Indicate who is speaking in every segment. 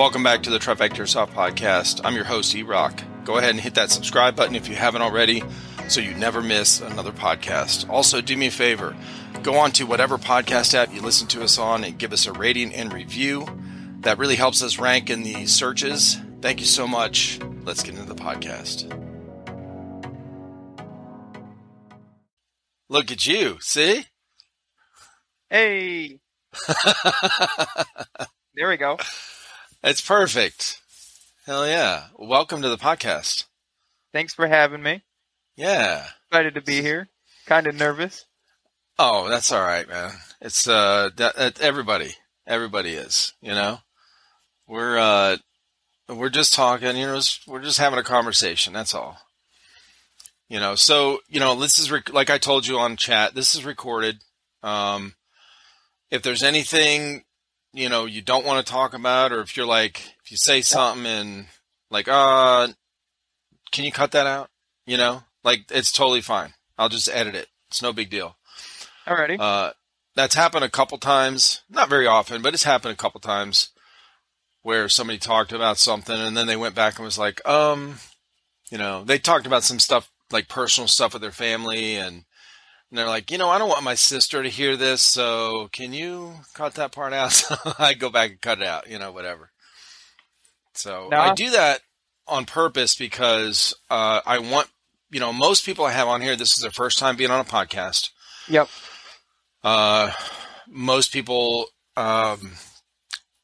Speaker 1: Welcome back to the Trifecta Soft Podcast. I'm your host, E Rock. Go ahead and hit that subscribe button if you haven't already so you never miss another podcast. Also, do me a favor go on to whatever podcast app you listen to us on and give us a rating and review. That really helps us rank in the searches. Thank you so much. Let's get into the podcast. Look at you. See?
Speaker 2: Hey. there we go.
Speaker 1: It's perfect. Hell yeah. Welcome to the podcast.
Speaker 2: Thanks for having me.
Speaker 1: Yeah.
Speaker 2: Excited to be here. Kind of nervous.
Speaker 1: Oh, that's all right, man. It's uh that, that everybody everybody is, you know. We're uh we're just talking, you know, we're just having a conversation, that's all. You know, so, you know, this is rec- like I told you on chat, this is recorded. Um if there's anything, you know, you don't want to talk about or if you're like if you say something and like uh can you cut that out? You know? Like it's totally fine. I'll just edit it. It's no big deal.
Speaker 2: Alrighty.
Speaker 1: Uh, that's happened a couple times, not very often, but it's happened a couple times where somebody talked about something and then they went back and was like, um, you know, they talked about some stuff like personal stuff with their family and, and they're like, you know, I don't want my sister to hear this, so can you cut that part out? So I go back and cut it out, you know, whatever. So no. I do that on purpose because uh, I want, you know, most people I have on here, this is their first time being on a podcast.
Speaker 2: Yep.
Speaker 1: Uh, most people, um,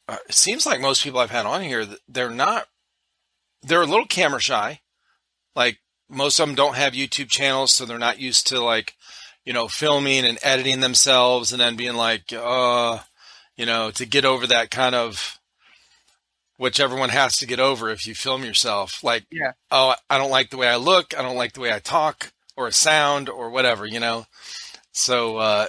Speaker 1: uh, it seems like most people I've had on here, they're not, they're a little camera shy. Like most of them don't have YouTube channels, so they're not used to like, you know, filming and editing themselves and then being like, uh, you know, to get over that kind of, which everyone has to get over if you film yourself. Like,
Speaker 2: yeah.
Speaker 1: oh, I don't like the way I look. I don't like the way I talk or sound or whatever, you know? So, uh,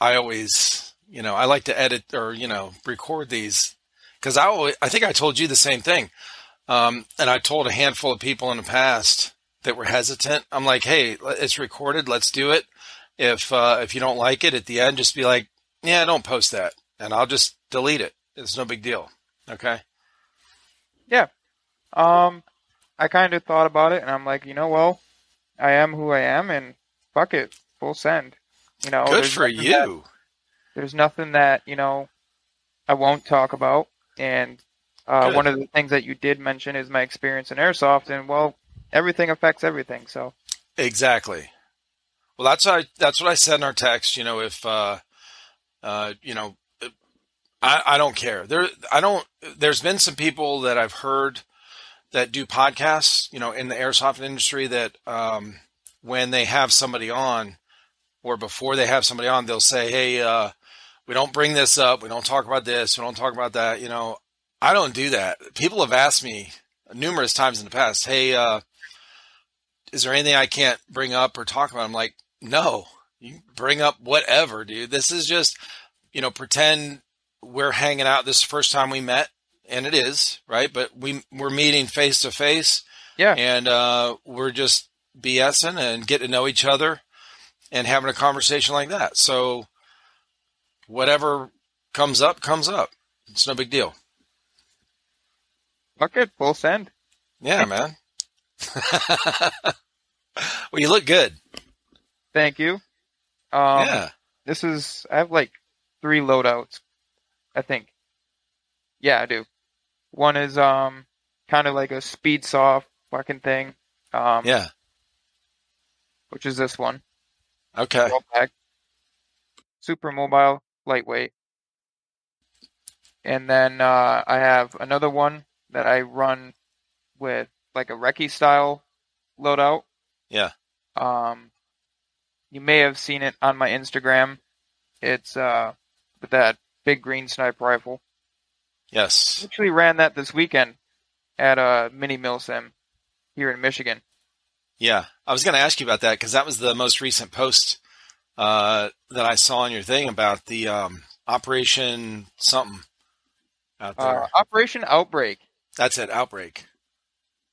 Speaker 1: I always, you know, I like to edit or, you know, record these because I always, I think I told you the same thing. Um, and I told a handful of people in the past that were hesitant. I'm like, Hey, it's recorded. Let's do it. If, uh, if you don't like it at the end, just be like, yeah, don't post that and I'll just delete it. It's no big deal. Okay.
Speaker 2: Yeah. Um, I kind of thought about it and I'm like, you know, well, I am who I am and fuck it, full send. You know,
Speaker 1: good for you.
Speaker 2: That, there's nothing that you know I won't talk about, and uh, one of the things that you did mention is my experience in airsoft, and well, everything affects everything. So
Speaker 1: exactly. Well, that's what I, that's what I said in our text. You know, if uh, uh, you know, I, I don't care. There, I don't. There's been some people that I've heard that do podcasts. You know, in the airsoft industry, that um, when they have somebody on, or before they have somebody on, they'll say, "Hey, uh, we don't bring this up. We don't talk about this. We don't talk about that." You know, I don't do that. People have asked me numerous times in the past, "Hey, uh, is there anything I can't bring up or talk about?" I'm like, "No, you bring up whatever, dude. This is just, you know, pretend we're hanging out. This first time we met, and it is right, but we we're meeting face to face,
Speaker 2: yeah,
Speaker 1: and uh, we're just BSing and getting to know each other." and having a conversation like that. So whatever comes up, comes up. It's no big deal.
Speaker 2: Okay, full send.
Speaker 1: Yeah, man. well, you look good.
Speaker 2: Thank you. Um, yeah. This is, I have like three loadouts, I think. Yeah, I do. One is, um, kind of like a speed soft fucking thing. Um,
Speaker 1: yeah.
Speaker 2: Which is this one.
Speaker 1: Okay.
Speaker 2: super mobile, lightweight. And then uh, I have another one that I run with like a recce style loadout.
Speaker 1: Yeah.
Speaker 2: Um, you may have seen it on my Instagram. It's uh with that big green sniper rifle.
Speaker 1: Yes.
Speaker 2: I actually ran that this weekend at a mini milsim here in Michigan.
Speaker 1: Yeah, I was going to ask you about that because that was the most recent post uh, that I saw on your thing about the um, Operation something out uh, there.
Speaker 2: Uh, Operation Outbreak.
Speaker 1: That's it, Outbreak.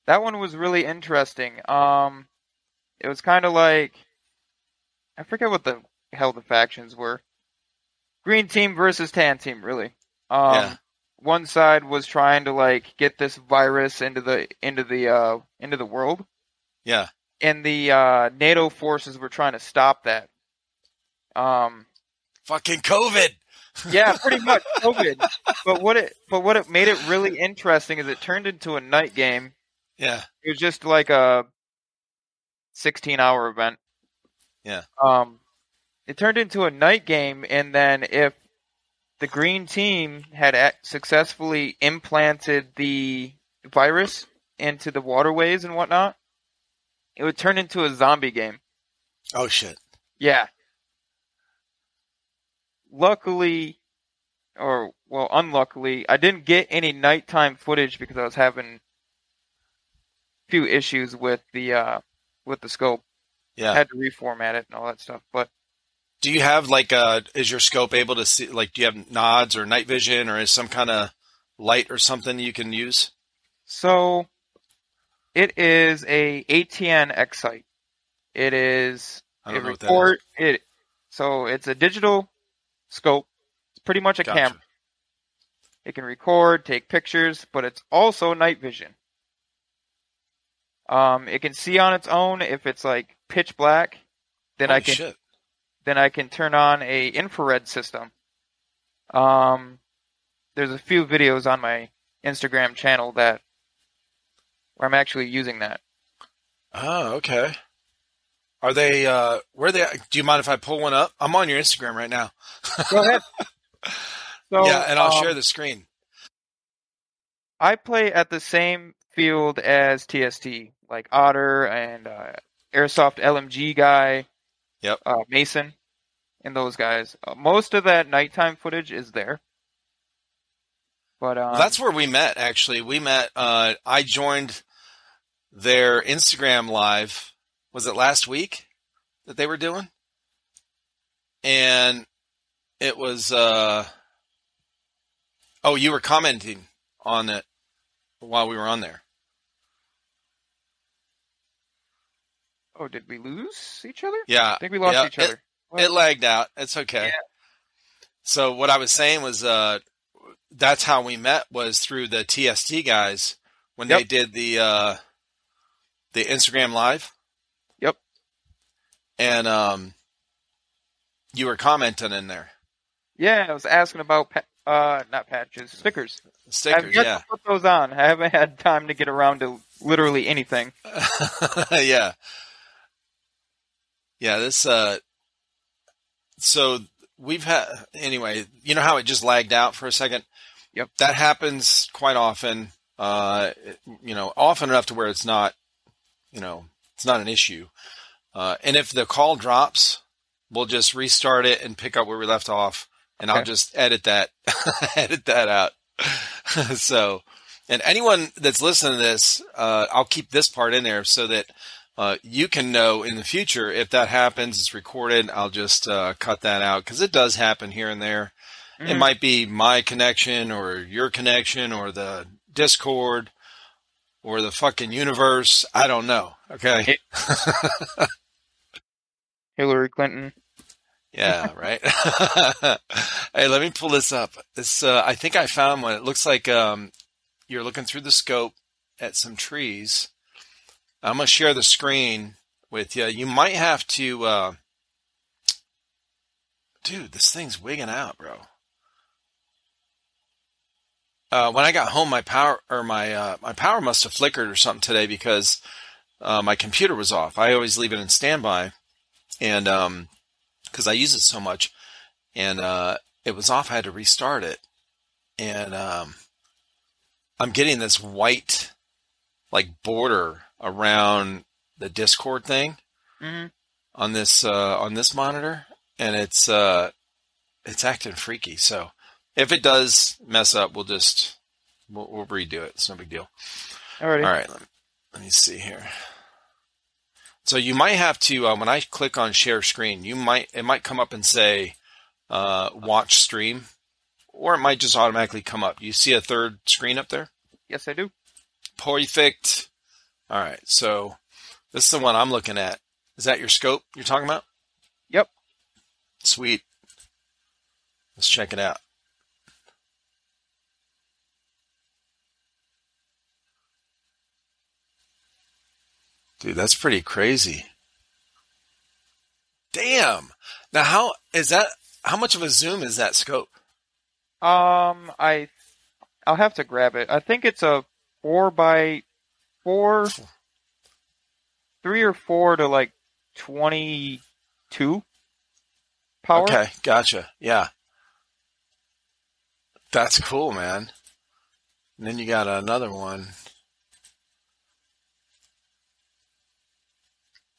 Speaker 2: That one was really interesting. Um, it was kind of like I forget what the hell the factions were. Green team versus tan team, really. Um, yeah. one side was trying to like get this virus into the into the uh into the world.
Speaker 1: Yeah.
Speaker 2: And the uh NATO forces were trying to stop that. Um
Speaker 1: fucking COVID.
Speaker 2: yeah, pretty much COVID. But what it but what it made it really interesting is it turned into a night game.
Speaker 1: Yeah.
Speaker 2: It was just like a 16 hour event.
Speaker 1: Yeah.
Speaker 2: Um it turned into a night game and then if the green team had successfully implanted the virus into the waterways and whatnot, it would turn into a zombie game.
Speaker 1: Oh shit.
Speaker 2: Yeah. Luckily, or well, unluckily, I didn't get any nighttime footage because I was having a few issues with the uh, with the scope.
Speaker 1: Yeah.
Speaker 2: Had to reformat it and all that stuff, but
Speaker 1: do you have like uh is your scope able to see like do you have nods or night vision or is some kind of light or something you can use?
Speaker 2: So it is a ATN X-Sight. It is
Speaker 1: I don't
Speaker 2: it
Speaker 1: know
Speaker 2: record
Speaker 1: what that is.
Speaker 2: it so it's a digital scope. It's pretty much a
Speaker 1: Gotcha.
Speaker 2: camera. It can record, take pictures, but it's also night vision. Um, it can see on its own if it's like pitch black. Then
Speaker 1: Holy
Speaker 2: I can
Speaker 1: shit.
Speaker 2: then I can turn on a infrared system. Um, there's a few videos on my Instagram channel that where I'm actually using that.
Speaker 1: Oh, okay. Are they uh where are they do you mind if I pull one up? I'm on your Instagram right now.
Speaker 2: Go ahead. So,
Speaker 1: yeah, and I'll
Speaker 2: um,
Speaker 1: share the screen.
Speaker 2: I play at the same field as TST, like Otter and uh, Airsoft LMG guy.
Speaker 1: Yep.
Speaker 2: Uh, Mason and those guys. Uh, most of that nighttime footage is there. But um,
Speaker 1: Well, that's where we met actually. We met uh I joined their Instagram live was it last week that they were doing? And it was uh Oh, you were commenting on it while we were on there.
Speaker 2: Oh, did we lose each other?
Speaker 1: Yeah.
Speaker 2: I think we lost
Speaker 1: yeah,
Speaker 2: each
Speaker 1: it-
Speaker 2: other. Well,
Speaker 1: It lagged out. It's okay.
Speaker 2: Yeah.
Speaker 1: So what I was saying was, uh, that's how we met was through the TST guys when they did the, uh, the Instagram live.
Speaker 2: Yep.
Speaker 1: And, um, you were commenting in there.
Speaker 2: yeah, I was asking about pa- uh, not patches, stickers. I've
Speaker 1: Stickers, yeah.
Speaker 2: put those on. I haven't had time to get around to literally anything.
Speaker 1: yeah. Yeah, this, uh, so we've had, anyway, you know how it just lagged out for a second?
Speaker 2: Yep.
Speaker 1: That happens quite often, uh, you know, often enough to where it's not, you know, it's not an issue. Uh, and if the call drops, we'll just restart it and pick up where we left off and I'll just edit that, edit that out. so, and anyone that's listening to this, uh, I'll keep this part in there so that uh, you can know in the future if that happens. It's recorded. I'll just uh, cut that out because it does happen here and there. It
Speaker 2: Mhm.
Speaker 1: might be my connection or your connection or the Discord or the fucking universe. I don't know. Okay.
Speaker 2: Hillary Clinton.
Speaker 1: Yeah, right. hey, let me pull this up. This uh, I think I found one. It looks like um, you're looking through the scope at some trees. I'm gonna share the screen with you. You might have to, uh, dude. This thing's wigging out, bro. Uh, when I got home, my power or my uh, my power must have flickered or something today because uh, my computer was off. I always leave it in standby, and um, because I use it so much, and uh, it was off. I had to restart it, and um, I'm getting this white like border around the Discord thing
Speaker 2: hmm
Speaker 1: on this uh, on this monitor, and it's uh, it's acting freaky. So if it does mess up, we'll just we'll, we'll redo it. It's no big deal.
Speaker 2: Alrighty.
Speaker 1: All right, let me, let me see here. So you might have to uh, when I click on share screen, you might it might come up and say uh, watch stream, or it might just automatically come up. You see a third screen up there?
Speaker 2: Yes, I do.
Speaker 1: Perfect. All right. So this is the one I'm looking at. Is that your scope you're talking about?
Speaker 2: Yep.
Speaker 1: Sweet. Let's check it out. Dude, that's pretty crazy. Damn. Now how is that how much of a zoom is that scope?
Speaker 2: Um I I'll have to grab it. I think it's a four by four, three or four to like twenty-two power.
Speaker 1: Okay, gotcha. Yeah, that's cool, man. And then you got another one.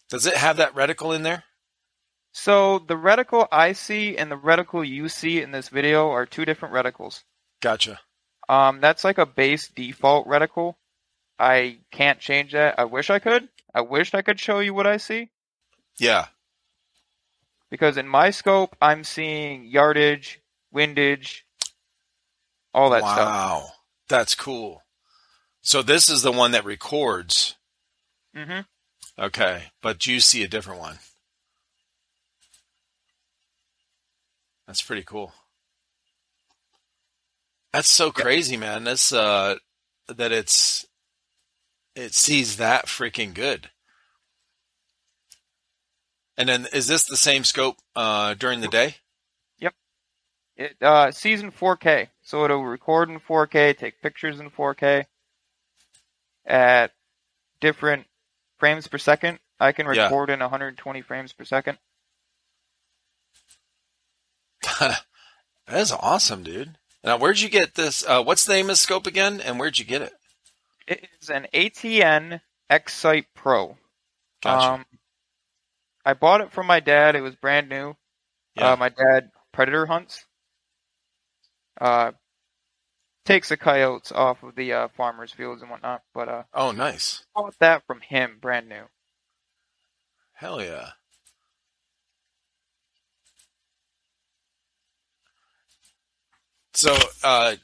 Speaker 1: Does it have that reticle in there?
Speaker 2: So the reticle I see and the reticle you see in this video are two different reticles.
Speaker 1: Gotcha.
Speaker 2: Um, that's like a base default reticle. I can't change that. I wish I could. I wish I could show you what I see.
Speaker 1: Yeah.
Speaker 2: Because in my scope, I'm seeing yardage, windage, all that
Speaker 1: wow.
Speaker 2: stuff.
Speaker 1: Wow. That's cool. So this is the one that records.
Speaker 2: Mm-hmm.
Speaker 1: Okay, but you see a different one. That's pretty cool. That's so crazy, man. That's uh that it's it sees that freaking good. And then is this the same scope uh during the day?
Speaker 2: Yep. It uh sees in 4K. So it'll record in 4K, take pictures in 4K at different frames per second. I can record yeah. in 120 frames per second.
Speaker 1: that is awesome, dude. Now, where'd you get this? Uh, what's the name of the scope again, and where'd you get it?
Speaker 2: It is an ATN X-Sight Pro. Gotcha. Um, I bought it from my dad. It was brand new. Yeah. Uh, my dad predator hunts. Uh, takes the coyotes off of the uh, farmers' fields and whatnot. But uh,
Speaker 1: oh, nice.
Speaker 2: Bought that from him, brand new.
Speaker 1: Hell yeah. So, uh,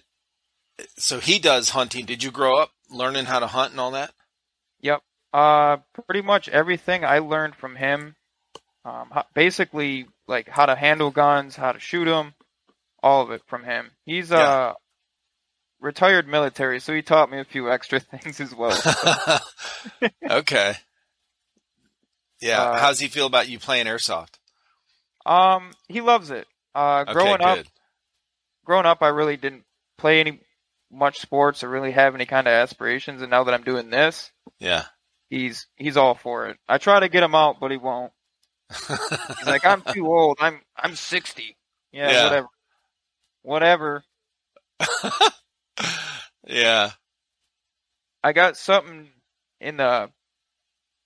Speaker 1: so he does hunting. Did you grow up learning how to hunt and all that?
Speaker 2: Yep. Uh, pretty much everything I learned from him. Um, basically, like how to handle guns, how to shoot them, all of it from him. He's yeah. uh retired military, so he taught me a few extra things as well.
Speaker 1: okay. Yeah. Uh, How's he feel about you playing airsoft?
Speaker 2: Um, he loves it. Uh, growing okay, up, growing up, I really didn't play any much sports or really have any kind of aspirations. And now that I'm doing this,
Speaker 1: yeah,
Speaker 2: he's he's all for it. I try to get him out, but he won't. he's like, I'm too old. I'm I'm 60. Yeah, yeah. whatever, whatever.
Speaker 1: yeah.
Speaker 2: I got something in the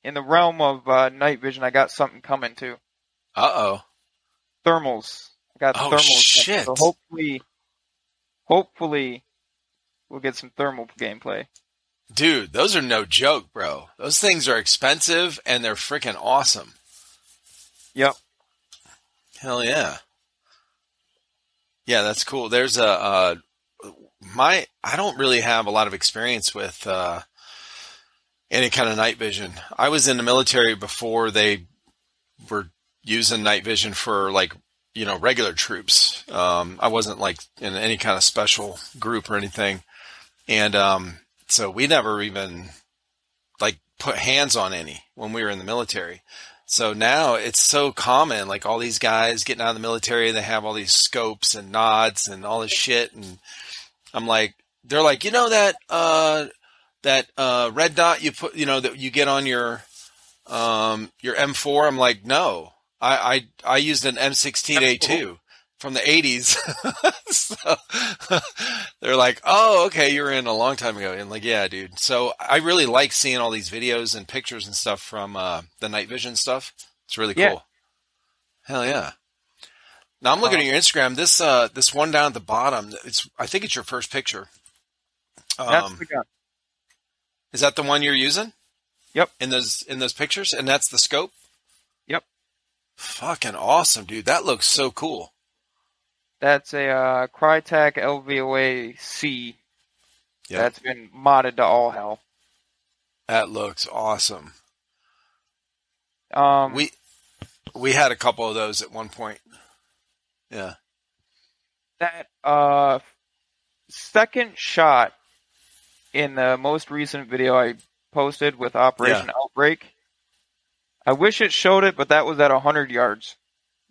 Speaker 2: in the realm of uh, night vision. I got something coming too.
Speaker 1: Uh oh.
Speaker 2: Thermals. I got
Speaker 1: oh,
Speaker 2: thermal.
Speaker 1: shit.
Speaker 2: So hopefully, hopefully, we'll get some thermal gameplay.
Speaker 1: Dude, those are no joke, bro. Those things are expensive and they're freaking awesome.
Speaker 2: Yep.
Speaker 1: Hell yeah. Yeah, that's cool. There's a uh, my I don't really have a lot of experience with uh, any kind of night vision. I was in the military before they were using night vision for like you know, regular troops. Um, I wasn't like in any kind of special group or anything. And, um, so we never even like put hands on any when we were in the military. So now it's so common, like all these guys getting out of the military, they have all these scopes and nods and all this shit. And I'm like, they're like, you know, that, uh, that, uh, red dot you put, you know, that you get on your, um, your M4. I'm like, no, I, I, I used an M16A2 from the 80s. so they're like, oh, okay, you were in a long time ago. And like, yeah, dude. So I really like seeing all these videos and pictures and stuff from uh, the night vision stuff. It's really cool. Yeah. Hell yeah. Now I'm looking at your Instagram. This uh, this one down at the bottom. It's I think it's your first picture.
Speaker 2: Um, that's the gun.
Speaker 1: Is that the one you're using?
Speaker 2: Yep.
Speaker 1: In those in those pictures, and that's the scope. Yep. Fucking awesome, dude. That looks so cool.
Speaker 2: That's a uh, Krytac LVOA C. Yep. That's been modded to all hell.
Speaker 1: That looks awesome.
Speaker 2: Um,
Speaker 1: we we had a couple of those at one point. Yeah.
Speaker 2: That uh second shot in the most recent video I posted with Operation yeah. Outbreak I wish it showed it, but that was at 100 yards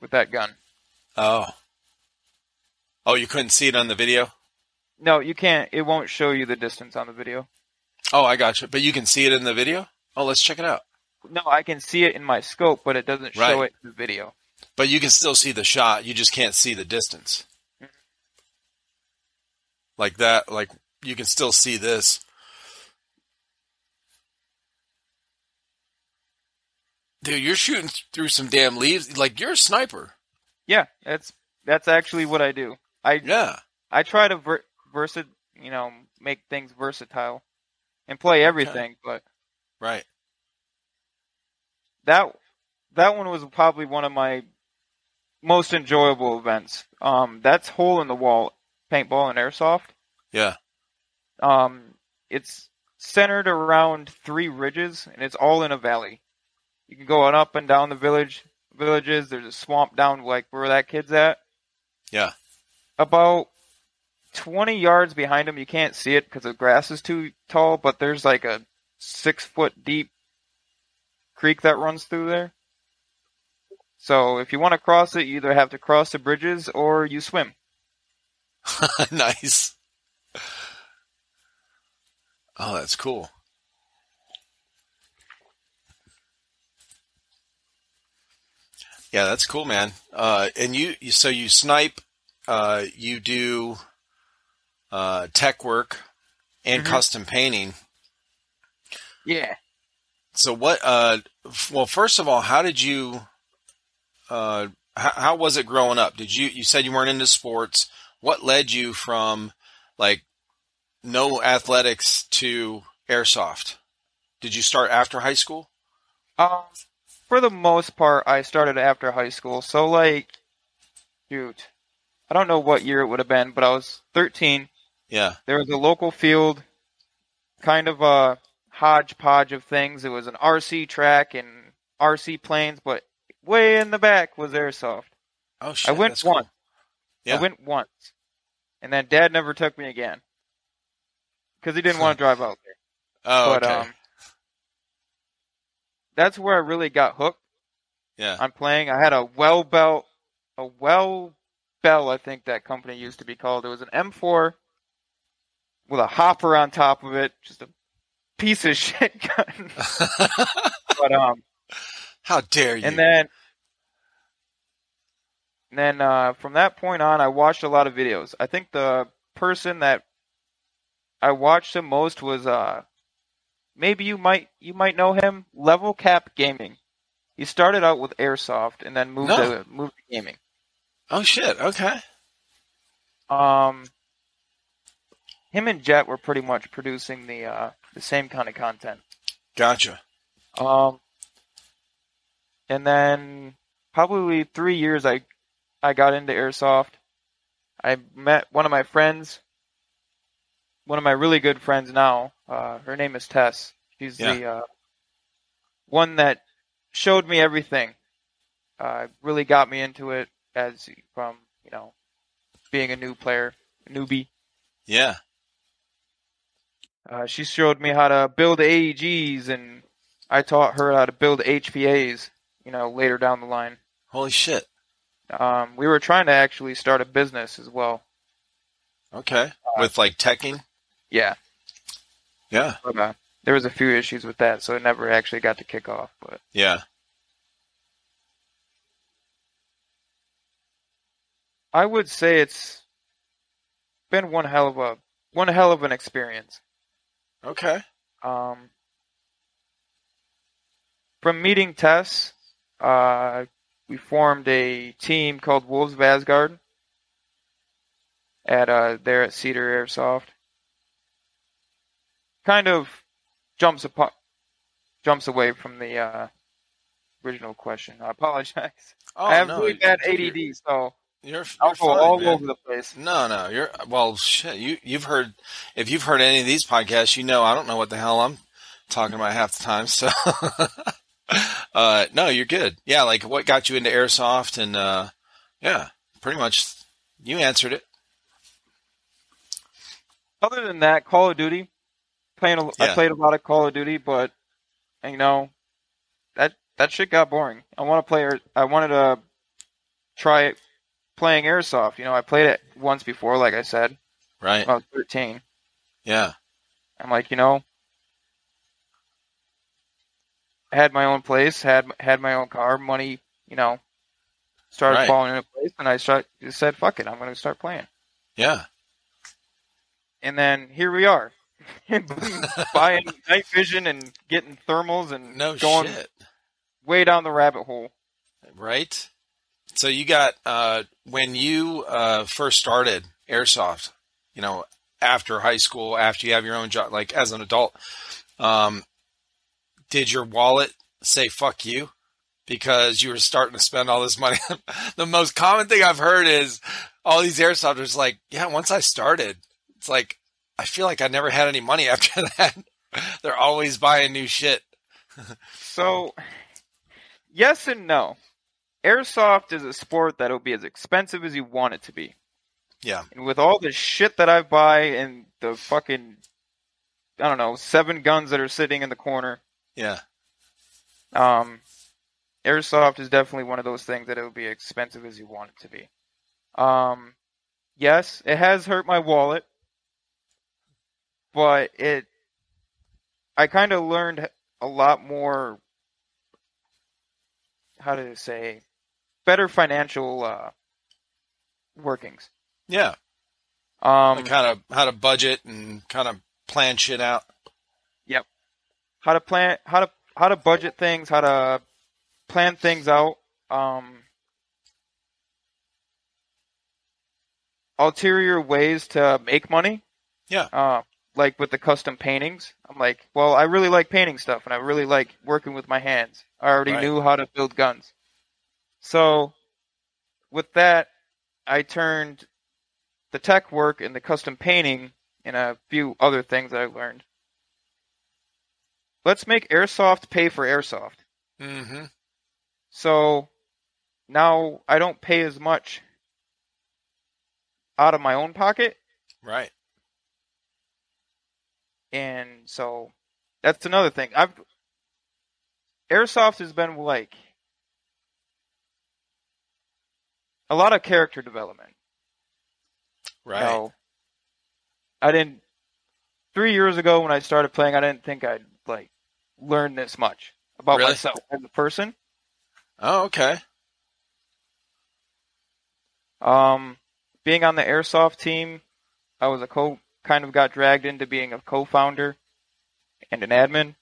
Speaker 2: with that gun.
Speaker 1: Oh. Oh, you couldn't see it on the video?
Speaker 2: No, you can't. It won't show you the distance on the video.
Speaker 1: Oh, I got you. But you can see it in the video? Oh, let's check it out.
Speaker 2: No, I can see it in my scope, but it doesn't show right. it in the video.
Speaker 1: But you can still see the shot. You just can't see the distance. Mm-hmm. Like that, like you can still see this. Dude, you're shooting through some damn leaves. Like you're a sniper.
Speaker 2: Yeah, that's that's actually what I do. I
Speaker 1: yeah.
Speaker 2: I try to ver- versa, you know, make things versatile and play everything, okay. but
Speaker 1: right.
Speaker 2: That that one was probably one of my most enjoyable events. Um, that's hole in the wall paintball and airsoft.
Speaker 1: Yeah.
Speaker 2: Um, it's centered around three ridges, and it's all in a valley. You can go on up and down the village villages. There's a swamp down like where that kid's at.
Speaker 1: Yeah.
Speaker 2: About 20 yards behind him, you can't see it because the grass is too tall, but there's like a six foot deep creek that runs through there. So if you want to cross it, you either have to cross the bridges or you swim.
Speaker 1: nice. Oh, that's cool. Yeah, that's cool, man. Uh, and you, you, so you snipe, uh, you do uh, tech work and mm-hmm. custom painting.
Speaker 2: Yeah.
Speaker 1: So what? Uh, well, first of all, how did you? Uh, how, how was it growing up? Did you? You said you weren't into sports. What led you from like no athletics to airsoft? Did you start after high school?
Speaker 2: Um, for the most part, I started after high school. So like, shoot, I don't know what year it would have been, but I was 13.
Speaker 1: Yeah.
Speaker 2: There was a local field, kind of a hodgepodge of things. It was an RC track and RC planes, but way in the back was airsoft.
Speaker 1: Oh shit!
Speaker 2: I went
Speaker 1: once.
Speaker 2: Cool. Yeah. I went once, and then Dad never took me again because he didn't want to drive out there.
Speaker 1: Oh, but, okay. Um,
Speaker 2: that's where I really got hooked.
Speaker 1: Yeah.
Speaker 2: On playing, I had a well belt, a well bell, I think that company used to be called. It was an M4 with a hopper on top of it, just a piece of shit gun. but um,
Speaker 1: how dare you?
Speaker 2: And then, and then uh, from that point on, I watched a lot of videos. I think the person that I watched the most was uh, maybe you might you might know him, Level Cap Gaming. He started out with airsoft and then moved no. to moved to gaming.
Speaker 1: Oh shit! Okay.
Speaker 2: Um, him and Jet were pretty much producing the uh, the same kind of content.
Speaker 1: Gotcha.
Speaker 2: Um, and then probably three years I I got into airsoft. I met one of my friends, one of my really good friends now. Uh, her name is Tess. She's yeah. the uh, one that showed me everything. Uh, really got me into it as from you know being a new player, newbie.
Speaker 1: Yeah.
Speaker 2: Uh, she showed me how to build AEGs, and I taught her how to build HPAs. You know, later down the line.
Speaker 1: Holy shit!
Speaker 2: Um, we were trying to actually start a business as well.
Speaker 1: Okay, uh, with like teching.
Speaker 2: Yeah.
Speaker 1: Yeah.
Speaker 2: But, uh, there was a few issues with that, so it never actually got to kick off. But
Speaker 1: yeah.
Speaker 2: I would say it's been one hell of a one hell of an experience.
Speaker 1: Okay.
Speaker 2: Um, from meeting Tess, uh, we formed a team called Wolves of Asgard at uh, there at Cedar Airsoft. Kind of jumps apart, jumps away from the uh, original question. I apologize.
Speaker 1: Oh,
Speaker 2: I have
Speaker 1: no,
Speaker 2: really bad ADD, so
Speaker 1: you're, you're
Speaker 2: I'll
Speaker 1: go
Speaker 2: all
Speaker 1: man.
Speaker 2: over the place.
Speaker 1: No, no, you're well. Shit, you you've heard if you've heard any of these podcasts, you know I don't know what the hell I'm talking about half the time. So, uh, no, you're good. Yeah, like what got you into airsoft, and uh, yeah, pretty much you answered it.
Speaker 2: Other than that, Call of Duty. Playing, a,
Speaker 1: yeah.
Speaker 2: I played a lot of Call of Duty, but you know, that that shit got boring. I want to play. I wanted to try playing airsoft. You know, I played it once before, like I said.
Speaker 1: Right.
Speaker 2: I was 13.
Speaker 1: Yeah.
Speaker 2: I'm like, you know, I had my own place, had had my own car, money, you know, started right. falling into place, and I start, said, "Fuck it, I'm going to start playing."
Speaker 1: Yeah.
Speaker 2: And then here we are, buying night vision and getting thermals and
Speaker 1: no
Speaker 2: going
Speaker 1: shit.
Speaker 2: way down the rabbit hole.
Speaker 1: Right. So you got uh, when you uh, first started airsoft, you know, after high school, after you have your own job, like as an adult, um, did your wallet say "fuck you"? Because you were starting to spend all this money. the most common thing I've heard is all these airsofters like, yeah, once I started, it's like I feel like I never had any money after that. They're always buying new shit.
Speaker 2: so, yes and no. Airsoft is a sport that'll be as expensive as you want it to be.
Speaker 1: Yeah.
Speaker 2: And with all the shit that I buy and the fucking, I don't know, seven guns that are sitting in the corner.
Speaker 1: Yeah.
Speaker 2: Um, airsoft is definitely one of those things that it'll be expensive as you want it to be. Um, yes, it has hurt my wallet, but it, I kind of learned a lot more. How to say, better financial uh, workings.
Speaker 1: Yeah.
Speaker 2: Um,
Speaker 1: like how to how to budget and kind of plan shit out.
Speaker 2: Yep. How to plan how to how to budget things, how to plan things out. Um, ulterior ways to make money.
Speaker 1: Yeah.
Speaker 2: Uh, like with the custom paintings, I'm like, well, I really like painting stuff, and I really like working with my hands. I already right. knew how to build guns, so with that, I turned the tech work and the custom painting and a few other things that I learned. Let's make airsoft pay for airsoft.
Speaker 1: Mm-hmm.
Speaker 2: So now I don't pay as much out of my own pocket.
Speaker 1: Right.
Speaker 2: And so that's another thing. I've airsoft has been like a lot of character development.
Speaker 1: Right.
Speaker 2: You know, I didn't. Three years ago, when I started playing, I didn't think I'd like learn this much about
Speaker 1: really?
Speaker 2: myself as a person.
Speaker 1: Oh, okay.
Speaker 2: Um, being on the airsoft team, I was a co kind of got dragged into being a co-founder and an admin.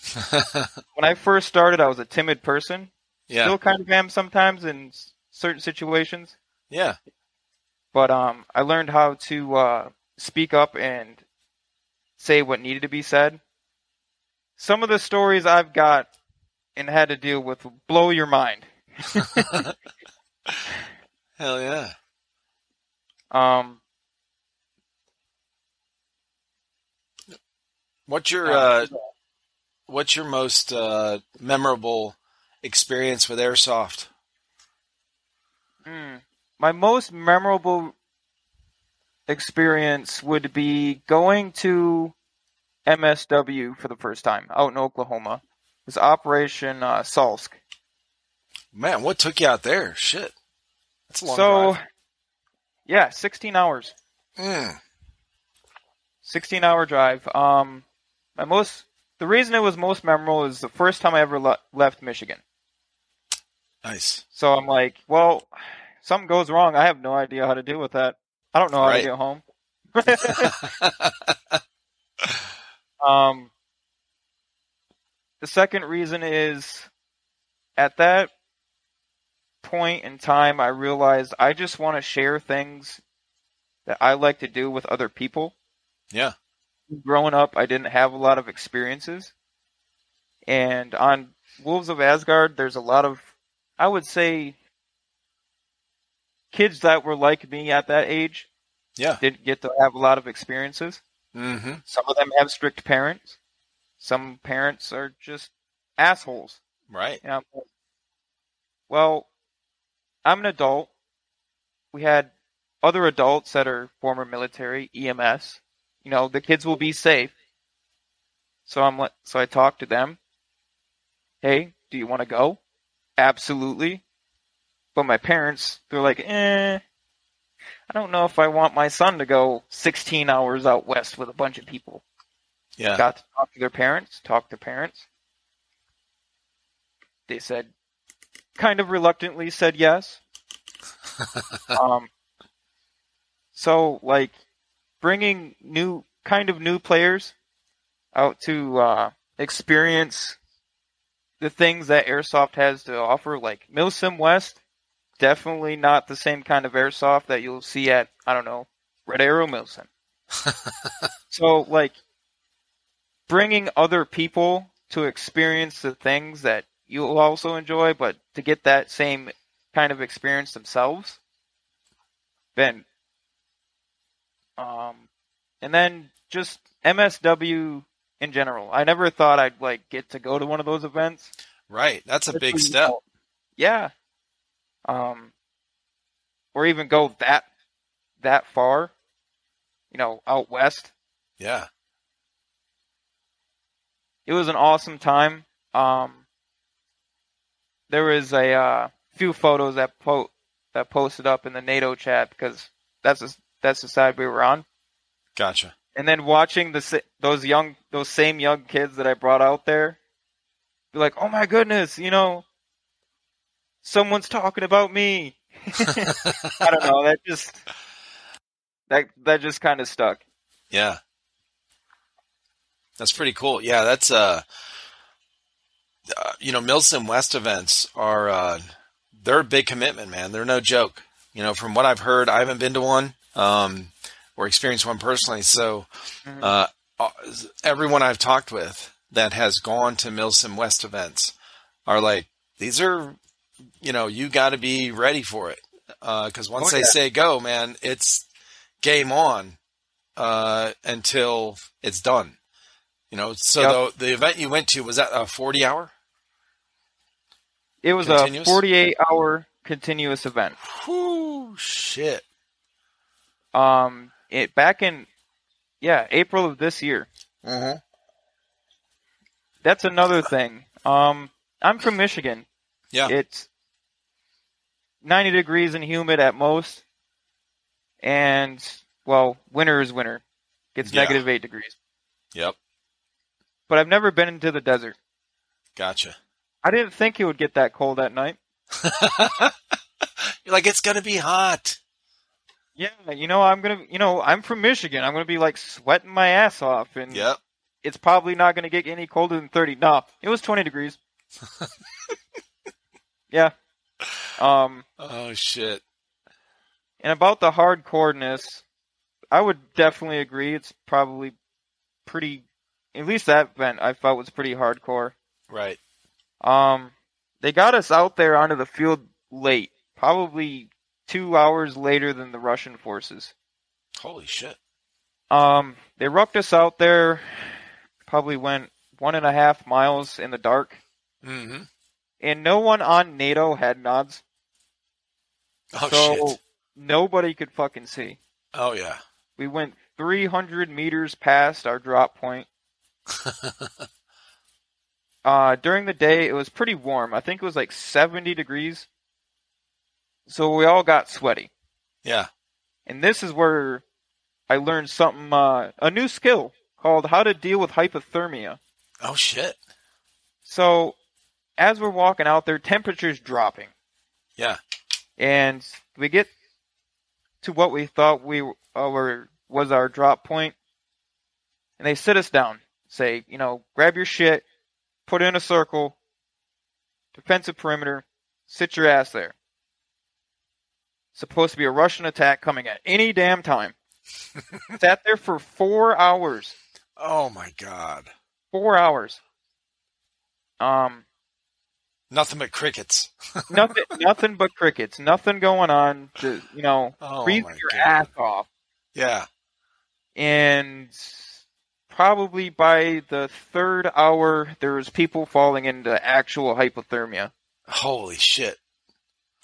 Speaker 2: when I first started, I was a timid person.
Speaker 1: Yeah.
Speaker 2: Still kind of am sometimes in certain situations.
Speaker 1: Yeah.
Speaker 2: But um, I learned how to uh, speak up and say what needed to be said. Some of the stories I've got and had to deal with blow your mind.
Speaker 1: Hell yeah.
Speaker 2: Um,
Speaker 1: what's your uh, what's your most uh, memorable experience with airsoft?
Speaker 2: Hmm. My most memorable experience would be going to MSW for the first time out in Oklahoma. It was Operation uh, Salsk.
Speaker 1: Man, what took you out there? Shit, that's a long
Speaker 2: so,
Speaker 1: drive.
Speaker 2: yeah, sixteen hours.
Speaker 1: Mm.
Speaker 2: Sixteen hour drive. Um, my most the reason it was most memorable is the first time I ever le- left Michigan.
Speaker 1: Nice.
Speaker 2: So I'm like, well, something goes wrong. I have no idea how to deal with that. I don't know how
Speaker 1: Right.
Speaker 2: to get home. um, the second reason is at that point in time, I realized I just want to share things that I like to do with other people.
Speaker 1: yeah.
Speaker 2: Growing up, I didn't have a lot of experiences. And on Wolves of Asgard, there's a lot of, I would say, kids that were like me at that age
Speaker 1: Yeah.
Speaker 2: didn't get to have a lot of experiences.
Speaker 1: Mm-hmm.
Speaker 2: Some of them have strict parents. Some parents are just assholes.
Speaker 1: Right.
Speaker 2: And I'm well, I'm an adult. We had other adults that are former military, EMS. You know, the kids will be safe. So I'm so I talked to them. Hey, do you want to go? Absolutely. But my parents, they're like, eh, I don't know if I want my son to go 16 hours out west with a bunch of people.
Speaker 1: Yeah.
Speaker 2: Got to talk to their parents, talk to parents. They said, kind of reluctantly said yes. um, so like bringing new, kind of new players out to uh, experience the things that Airsoft has to offer, like Milsim West, definitely not the same kind of airsoft that you'll see at I don't know Red Arrow Milsim. so like bringing other people to experience the things that you'll also enjoy, but to get that same kind of experience themselves, then um, and then just MSW in general. I never thought I'd like get to go to one of those events.
Speaker 1: Right, that's a big step.
Speaker 2: Yeah. Um, or even go that that far, you know, out west.
Speaker 1: Yeah.
Speaker 2: It was an awesome time. Um, there was a uh, few photos that po- that posted up in the NATO chat because that's the, that's the side we were on.
Speaker 1: Gotcha.
Speaker 2: And then watching the those young those same young kids that I brought out there, be like, oh my goodness, you know, someone's talking about me. I don't know. That just that that just kind of stuck.
Speaker 1: Yeah, that's pretty cool. Yeah, that's uh, uh you know, Milsim West events are uh, they're a big commitment, man. They're no joke. You know, from what I've heard, I haven't been to one um, or experienced one personally. So, mm-hmm. uh, everyone I've talked with that has gone to Milsim West events are like, these are, you know, you got to be ready for it because uh, once oh, they say go, man, it's game on uh, until it's done. You know, so yep. the, the event you went to was that a forty hour?
Speaker 2: It was continuous? a forty-eight hour continuous event.
Speaker 1: Whoo, shit.
Speaker 2: Um, it back in yeah April of this year.
Speaker 1: Mm-hmm.
Speaker 2: That's another thing. Um, I'm from Michigan.
Speaker 1: Yeah.
Speaker 2: It's 90 degrees and humid at most. And, well, winter is winter. Gets yeah. negative 8 degrees.
Speaker 1: Yep.
Speaker 2: But I've never been into the desert.
Speaker 1: Gotcha.
Speaker 2: I didn't think it would get that cold at night.
Speaker 1: You're like, it's going to be hot.
Speaker 2: Yeah, you know, I'm going to, you know, I'm from Michigan. I'm going to be like sweating my ass off. And
Speaker 1: yep.
Speaker 2: it's probably not going to get any colder than 30. No, it was 20 degrees. yeah. Um.
Speaker 1: Oh shit.
Speaker 2: And about the hardcoreness, I would definitely agree. It's probably pretty. At least that event I felt was pretty hardcore.
Speaker 1: Right.
Speaker 2: Um, they got us out there onto the field late, probably two hours later than the Russian forces.
Speaker 1: Holy shit.
Speaker 2: Um, they rucked us out there. Probably went one and a half miles in the dark.
Speaker 1: Mm-hmm.
Speaker 2: And no one on NATO had nods.
Speaker 1: Oh so shit.
Speaker 2: Nobody could fucking see.
Speaker 1: Oh yeah.
Speaker 2: We went 300 meters past our drop point. uh, during the day, it was pretty warm. I think it was like 70 degrees. So we all got sweaty.
Speaker 1: Yeah.
Speaker 2: And this is where I learned something, uh, a new skill called how to deal with hypothermia.
Speaker 1: Oh shit.
Speaker 2: So as we're walking out there, temperature's dropping.
Speaker 1: Yeah.
Speaker 2: And we get to what we thought we uh, were was our drop point. point, and they sit us down, say, you know, grab your shit, put in a circle, defensive perimeter, sit your ass there. Supposed to be a Russian attack coming at any damn time. Sat there for four hours.
Speaker 1: Oh my god.
Speaker 2: Four hours. Um,
Speaker 1: Nothing but crickets.
Speaker 2: nothing, nothing but crickets. Nothing going on. To you know, oh breathe your God. ass off.
Speaker 1: Yeah.
Speaker 2: And probably by the third hour, there was people falling into actual hypothermia.
Speaker 1: Holy shit.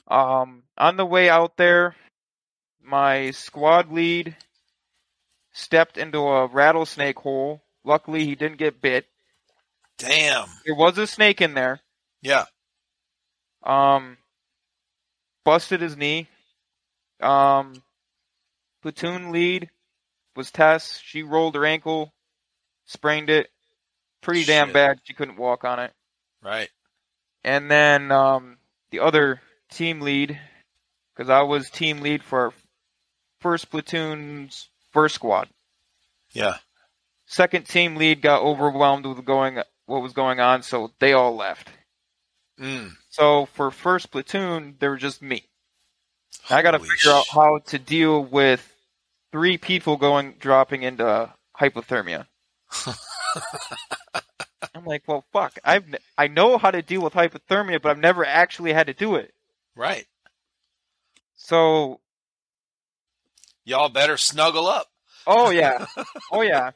Speaker 2: Um, on the way out there, my squad lead stepped into a rattlesnake hole. Luckily, he didn't get bit.
Speaker 1: Damn.
Speaker 2: There was a snake in there.
Speaker 1: Yeah.
Speaker 2: Um, busted his knee. Um, platoon lead was Tess. She rolled her ankle, sprained it, pretty Shit. damn bad. She couldn't walk on it.
Speaker 1: Right.
Speaker 2: And then um, the other team lead, because I was team lead for first platoon's first squad.
Speaker 1: Yeah.
Speaker 2: Second team lead got overwhelmed with going what was going on, so they all left.
Speaker 1: Mm.
Speaker 2: So for first platoon, there was just me. I got to figure sh- out how to deal with three people going dropping into hypothermia. I'm like, well, fuck. I've I know how to deal with hypothermia, but I've never actually had to do it.
Speaker 1: Right.
Speaker 2: So,
Speaker 1: y'all better snuggle up.
Speaker 2: Oh yeah, oh yeah.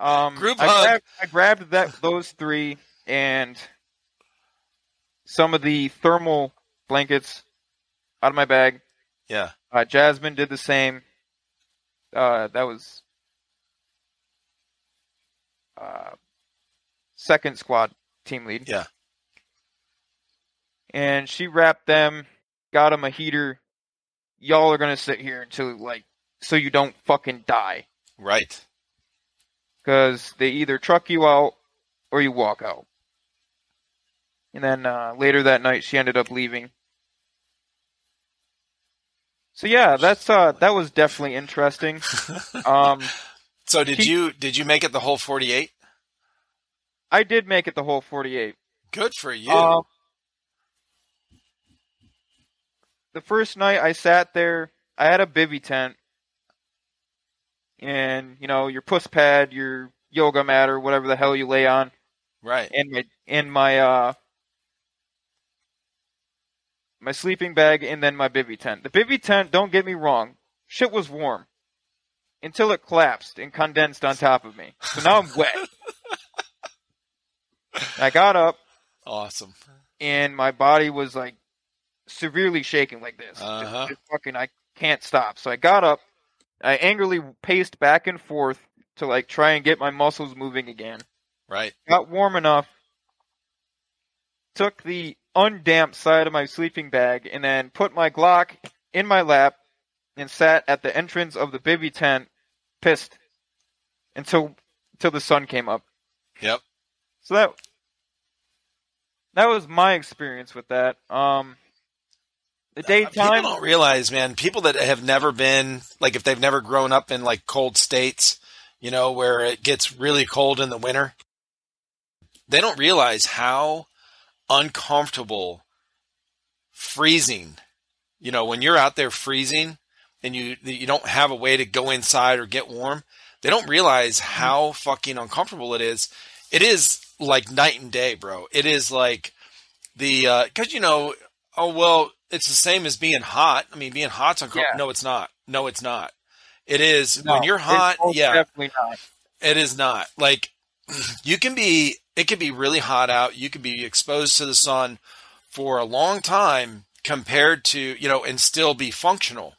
Speaker 2: Um,
Speaker 1: Group
Speaker 2: I
Speaker 1: hug.
Speaker 2: Grabbed, I grabbed that those three and some of the thermal blankets out of my bag.
Speaker 1: Yeah.
Speaker 2: Uh, Jasmine did the same. Uh, that was uh, second squad team lead.
Speaker 1: Yeah.
Speaker 2: And she wrapped them, got them a heater. Y'all are gonna sit here until like so you don't fucking die.
Speaker 1: Right.
Speaker 2: Because they either truck you out or you walk out. And then uh, later that night, she ended up leaving. So yeah, that's uh, that was definitely interesting. Um,
Speaker 1: so did he, you did you make it the whole forty eight?
Speaker 2: I did make it the whole forty eight.
Speaker 1: Good for you.
Speaker 2: Uh, the first night I sat there, I had a bivy tent, and you know your puss pad, your yoga mat, or whatever the hell you lay on.
Speaker 1: Right.
Speaker 2: And my and my uh my sleeping bag, and then my bivy tent. The bivy tent, don't get me wrong, shit was warm until it collapsed and condensed on top of me. So now I'm wet. I got up.
Speaker 1: Awesome.
Speaker 2: And my body was like severely shaking like this.
Speaker 1: Uh-huh.
Speaker 2: Just, just fucking, I can't stop. So I got up. I angrily paced back and forth to like try and get my muscles moving again.
Speaker 1: Right.
Speaker 2: Got warm enough. Took the undamped side of my sleeping bag and then put my Glock in my lap and sat at the entrance of the bivy tent, pissed until until the sun came up.
Speaker 1: Yep.
Speaker 2: So that that was my experience with that. Um, the daytime.
Speaker 1: People don't realize, man. People that have never been like, if they've never grown up in like cold states, you know, where it gets really cold in the winter, they don't realize how uncomfortable freezing. You know, when you're out there freezing and you you don't have a way to go inside or get warm, they don't realize how fucking uncomfortable it is. It is like night and day, bro. It is like the uh cuz you know, oh well, it's the same as being hot. I mean, being hot's uncomfortable. Yeah. No, it's not. No, it's not. It is no, when you're hot, yeah.
Speaker 2: Definitely not.
Speaker 1: It is not. Like you can be it can be really hot out. You can be exposed to the sun for a long time compared to, you know, and still be functional.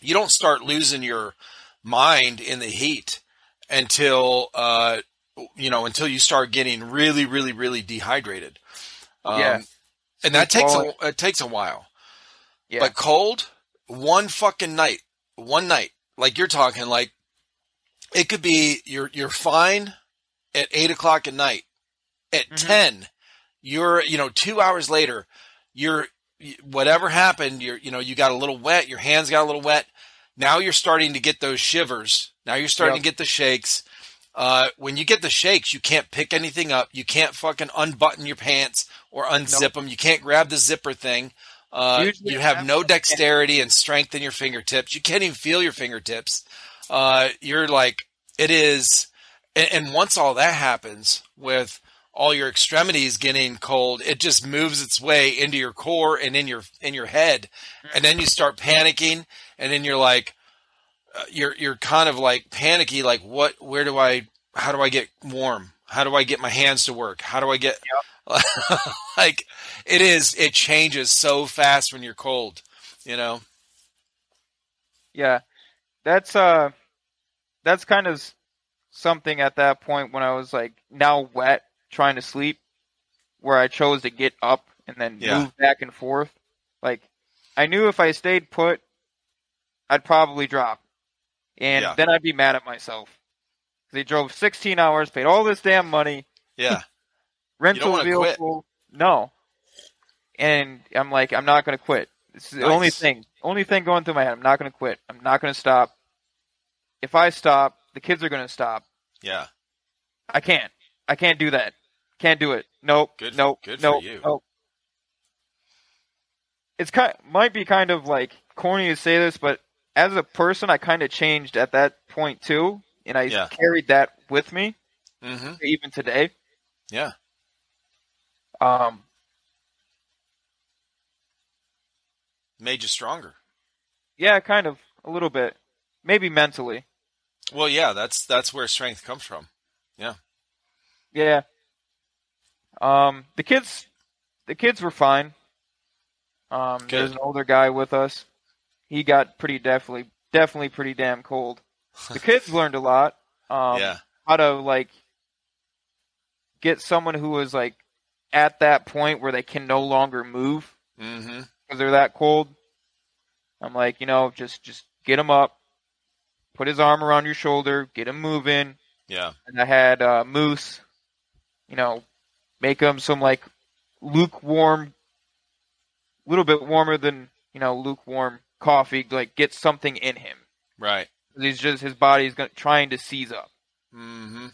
Speaker 1: You don't start losing your mind in the heat until, uh, you know, until you start getting really, really, really dehydrated.
Speaker 2: Um, yeah.
Speaker 1: And that takes a, it takes a while.
Speaker 2: Yeah.
Speaker 1: But cold, one fucking night, one night, like you're talking, like it could be you're you're fine at eight o'clock at night. At mm-hmm. ten, you're you know two hours later, you're whatever happened. You're you know you got a little wet. Your hands got a little wet. Now you're starting to get those shivers. Now you're starting yep. to get the shakes. Uh, when you get the shakes, you can't pick anything up. You can't fucking unbutton your pants or unzip nope. them. You can't grab the zipper thing. Uh, you have no dexterity and strength in your fingertips. You can't even feel your fingertips. Uh, you're like, it is and, and once all that happens with all your extremities getting cold, it just moves its way into your core and in your in your head, and then you start panicking, and then you're like, uh, you're you're kind of like panicky, like what? Where do I? How do I get warm? How do I get my hands to work? How do I get? Yep. like it is, it changes so fast when you're cold, you know.
Speaker 2: Yeah, that's uh, that's kind of something at that point when I was like now wet trying to sleep. where I chose to get up and then yeah. move back and forth. Like I knew if I stayed put, I'd probably drop, and yeah. then I'd be mad at myself. They drove 16 hours, paid all this damn money.
Speaker 1: Yeah.
Speaker 2: rental vehicle. No. And I'm like, I'm not going to quit. This is nice. the only thing, only thing going through my head. I'm not going to quit. I'm not going to stop. If I stop, the kids are going to stop.
Speaker 1: Yeah.
Speaker 2: I can't. I can't do that. Can't do it. Nope. Good. Nope. Good nope, for you. Nope. It's kind might be kind of like corny to say this, but as a person, I kind of changed at that point too, and I yeah. carried that with me mm-hmm. even today.
Speaker 1: Yeah.
Speaker 2: Um.
Speaker 1: Made you stronger.
Speaker 2: Yeah, kind of a little bit, maybe mentally.
Speaker 1: Well, yeah, that's that's where strength comes from. Yeah.
Speaker 2: Yeah. Um, the kids, the kids were fine. Um, Good. there's an older guy with us. He got pretty definitely, definitely pretty damn cold. The kids learned a lot. Um, yeah. How to like get someone who was like at that point where they can no longer move because mm-hmm. they're that cold. I'm like, you know, just just get them up, put his arm around your shoulder, get him moving.
Speaker 1: Yeah.
Speaker 2: And I had uh, Moose, you know, make him some like lukewarm, a little bit warmer than you know lukewarm coffee. Like get something in him.
Speaker 1: Right.
Speaker 2: He's just his body's going trying to seize up.
Speaker 1: Mm-hmm.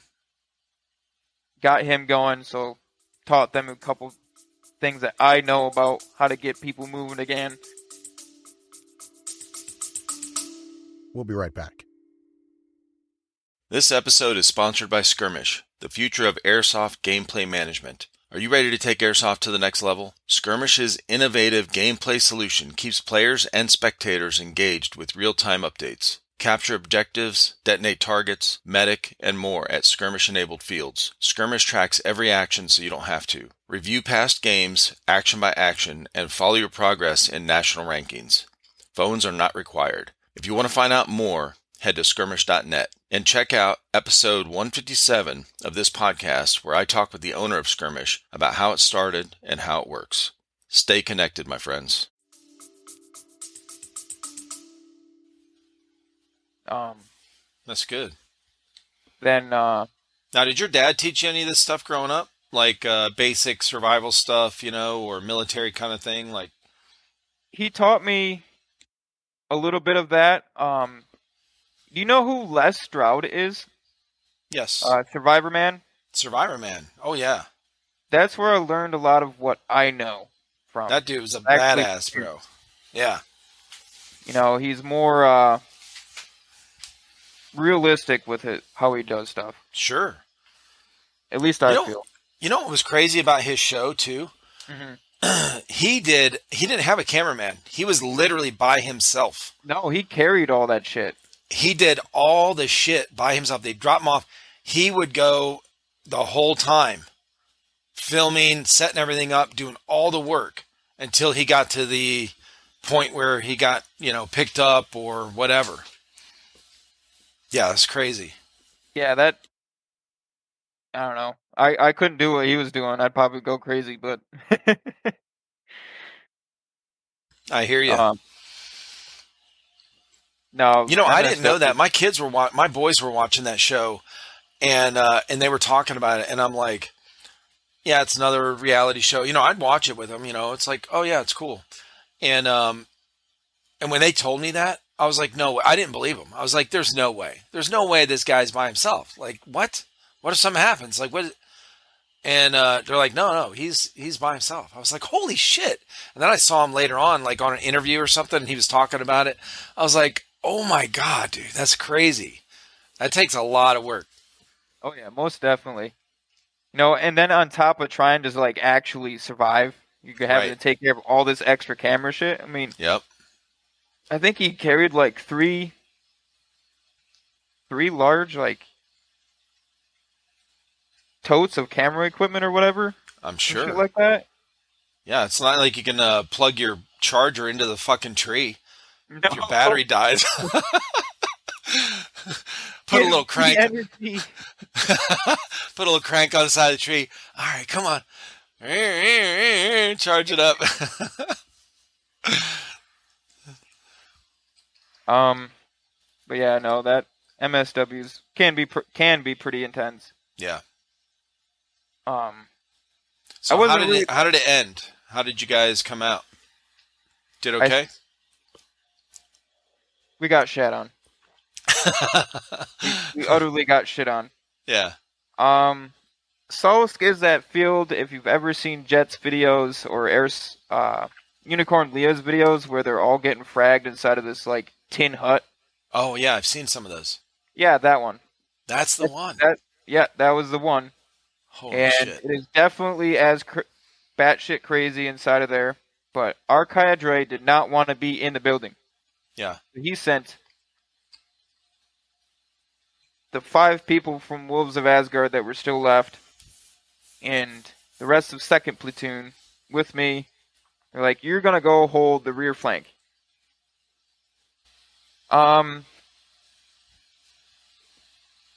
Speaker 2: Got him going, so taught them a couple things that I know about how to get people moving again.
Speaker 3: We'll be right back.
Speaker 1: This episode is sponsored by Skirmish the future of airsoft gameplay management. Are you ready to take airsoft to the next level? Skirmish's innovative gameplay solution keeps players and spectators engaged with real-time updates. Capture objectives, detonate targets, medic, and more at skirmish-enabled fields. Skirmish tracks every action so you don't have to. Review past games, action by action, and follow your progress in national rankings. Phones are not required. If you want to find out more, head to skirmish.net and check out episode 157 of this podcast where I talk with the owner of Skirmish about how it started and how it works. Stay connected, my friends.
Speaker 2: Um,
Speaker 1: That's good.
Speaker 2: Then, uh,
Speaker 1: now, did your dad teach you any of this stuff growing up? Like uh, basic survival stuff, you know, or military kind of thing? Like,
Speaker 2: he taught me a little bit of that. Um, do you know who Les Stroud is?
Speaker 1: Yes.
Speaker 2: Uh, Survivorman.
Speaker 1: Survivor Man. Oh yeah.
Speaker 2: That's where I learned a lot of what I know from.
Speaker 1: That dude was a Actually, badass, bro. Yeah.
Speaker 2: You know, he's more uh, realistic with it, how he does stuff.
Speaker 1: Sure.
Speaker 2: At least I
Speaker 1: you know,
Speaker 2: feel.
Speaker 1: You know what was crazy about his show too? Mm-hmm. he did. He didn't have a cameraman. He was literally by himself.
Speaker 2: No, he carried all that shit
Speaker 1: he did all the shit by himself. They drop him off. He would go the whole time filming, setting everything up, doing all the work until he got to the point where he got, you know, picked up or whatever. Yeah, that's crazy.
Speaker 2: Yeah, that I don't know. I I couldn't do what he was doing. I'd probably go crazy, but
Speaker 1: I hear you. Um,
Speaker 2: no,
Speaker 1: you know, I didn't know that. My kids were wa- my boys were watching that show, and uh, and they were talking about it, and I'm like, yeah, it's another reality show. You know, I'd watch it with them. You know, it's like, oh yeah, it's cool, and um, and when they told me that, I was like, no, I didn't believe them. I was like, there's no way, there's no way this guy's by himself. Like, what? What if something happens? Like, what? And uh, they're like, no, no, he's he's by himself. I was like, holy shit! And then I saw him later on, like on an interview or something. And he was talking about it. I was like, Oh my god, dude, that's crazy. That takes a lot of work.
Speaker 2: Oh yeah, most definitely. You know, and then on top of trying to like actually survive, you have right. to take care of all this extra camera shit. I mean,
Speaker 1: yep.
Speaker 2: I think he carried like three, three large like totes of camera equipment or whatever.
Speaker 1: I'm sure,
Speaker 2: like that.
Speaker 1: Yeah, it's not like you can uh, plug your charger into the fucking tree. No. If your battery dies. Put a little crank. Put a little crank on the side of the tree. All right, come on. Charge it up.
Speaker 2: um, but yeah, no, that MSWs can be can be pretty intense.
Speaker 1: Yeah.
Speaker 2: Um.
Speaker 1: So how did really... it, how did it end? How did you guys come out? Did okay? I,
Speaker 2: we got shit on. we, we utterly got shit on.
Speaker 1: Yeah.
Speaker 2: Um, Solsk is that field. If you've ever seen Jets videos or Air's uh, Unicorn Leah's videos, where they're all getting fragged inside of this like tin hut.
Speaker 1: Oh yeah, I've seen some of those.
Speaker 2: Yeah, that one.
Speaker 1: That's the one.
Speaker 2: That, yeah, that was the one.
Speaker 1: Holy and shit.
Speaker 2: it is definitely as cr- batshit crazy inside of there. But Archidre did not want to be in the building.
Speaker 1: Yeah.
Speaker 2: He sent the five people from Wolves of Asgard that were still left and the rest of second platoon with me. They're like, you're gonna go hold the rear flank. Um,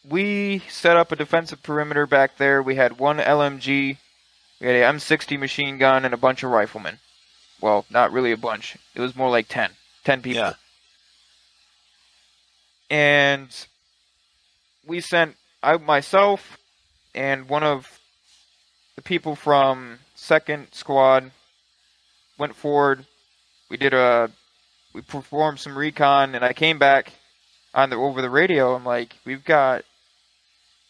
Speaker 2: we set up a defensive perimeter back there. We had one LMG, we had a M60 machine gun, and a bunch of riflemen. Well, not really a bunch. It was more like 10. 10 people.
Speaker 1: Yeah.
Speaker 2: And we sent I myself and one of the people from second squad went forward. We did a we performed some recon, and I came back on the over the radio. I'm like, we've got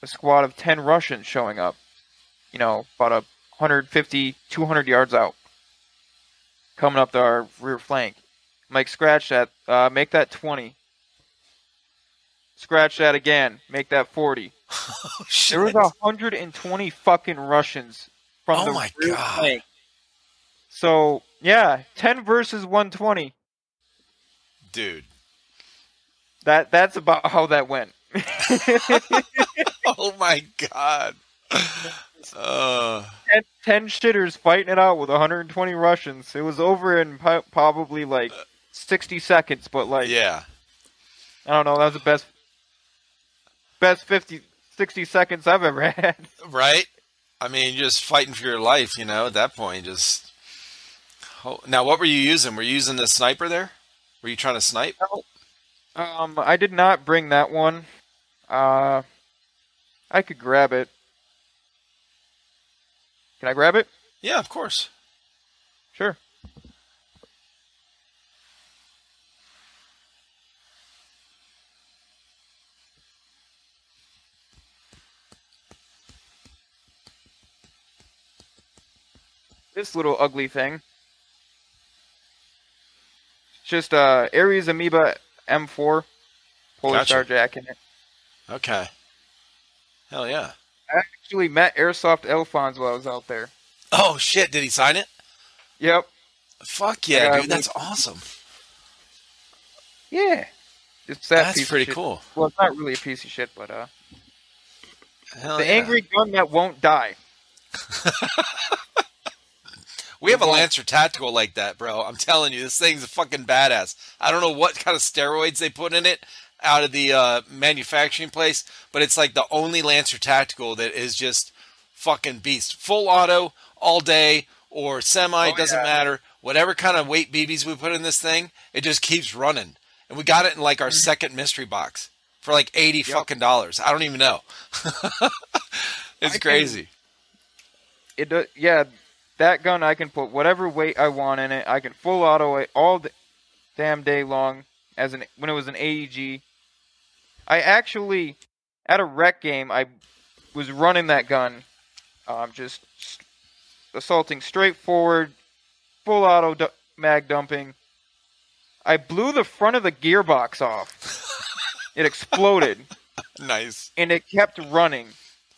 Speaker 2: a squad of ten Russians showing up. You know, about a 150, 200 yards out, coming up to our rear flank. I'm like, scratch that. Uh, make that 20. Scratch that again. Make that 40.
Speaker 1: Oh,
Speaker 2: there was 120 fucking Russians from oh the my God. So, yeah, 10 versus 120.
Speaker 1: Dude.
Speaker 2: That that's about how that went.
Speaker 1: oh my god. Uh.
Speaker 2: 10, 10, shitters fighting it out with 120 Russians. It was over in po- probably like 60 seconds, but like
Speaker 1: Yeah.
Speaker 2: I don't know, that was the best best 50 60 seconds I've ever had.
Speaker 1: Right? I mean, just fighting for your life, you know, at that point just Now, what were you using? Were you using the sniper there? Were you trying to snipe?
Speaker 2: Um, I did not bring that one. Uh, I could grab it. Can I grab it?
Speaker 1: Yeah, of course.
Speaker 2: Sure. This little ugly thing. It's Just uh, Ares Amoeba M4, Polar gotcha. Star Jack in it.
Speaker 1: Okay. Hell yeah.
Speaker 2: I actually met Airsoft Alphonse while I was out there.
Speaker 1: Oh shit! Did he sign it?
Speaker 2: Yep.
Speaker 1: Fuck yeah, yeah dude! That's awesome.
Speaker 2: Yeah. It's that
Speaker 1: That's pretty cool.
Speaker 2: Well, it's not really a piece of shit, but uh.
Speaker 1: Hell
Speaker 2: the
Speaker 1: yeah.
Speaker 2: angry gun that won't die.
Speaker 1: We have a Lancer Tactical like that, bro. I'm telling you, this thing's a fucking badass. I don't know what kind of steroids they put in it out of the uh, manufacturing place, but it's like the only Lancer Tactical that is just fucking beast. Full auto all day or semi, oh, doesn't yeah. matter. Whatever kind of weight BBs we put in this thing, it just keeps running. And we got it in like our mm-hmm. second mystery box for like 80 yep. fucking dollars. I don't even know. it's I crazy.
Speaker 2: Can, it yeah, that gun, I can put whatever weight I want in it. I can full auto it all the damn day long. As an when it was an AEG, I actually at a rec game I was running that gun, um, just assaulting straight forward, full auto du- mag dumping. I blew the front of the gearbox off. it exploded.
Speaker 1: nice.
Speaker 2: And it kept running.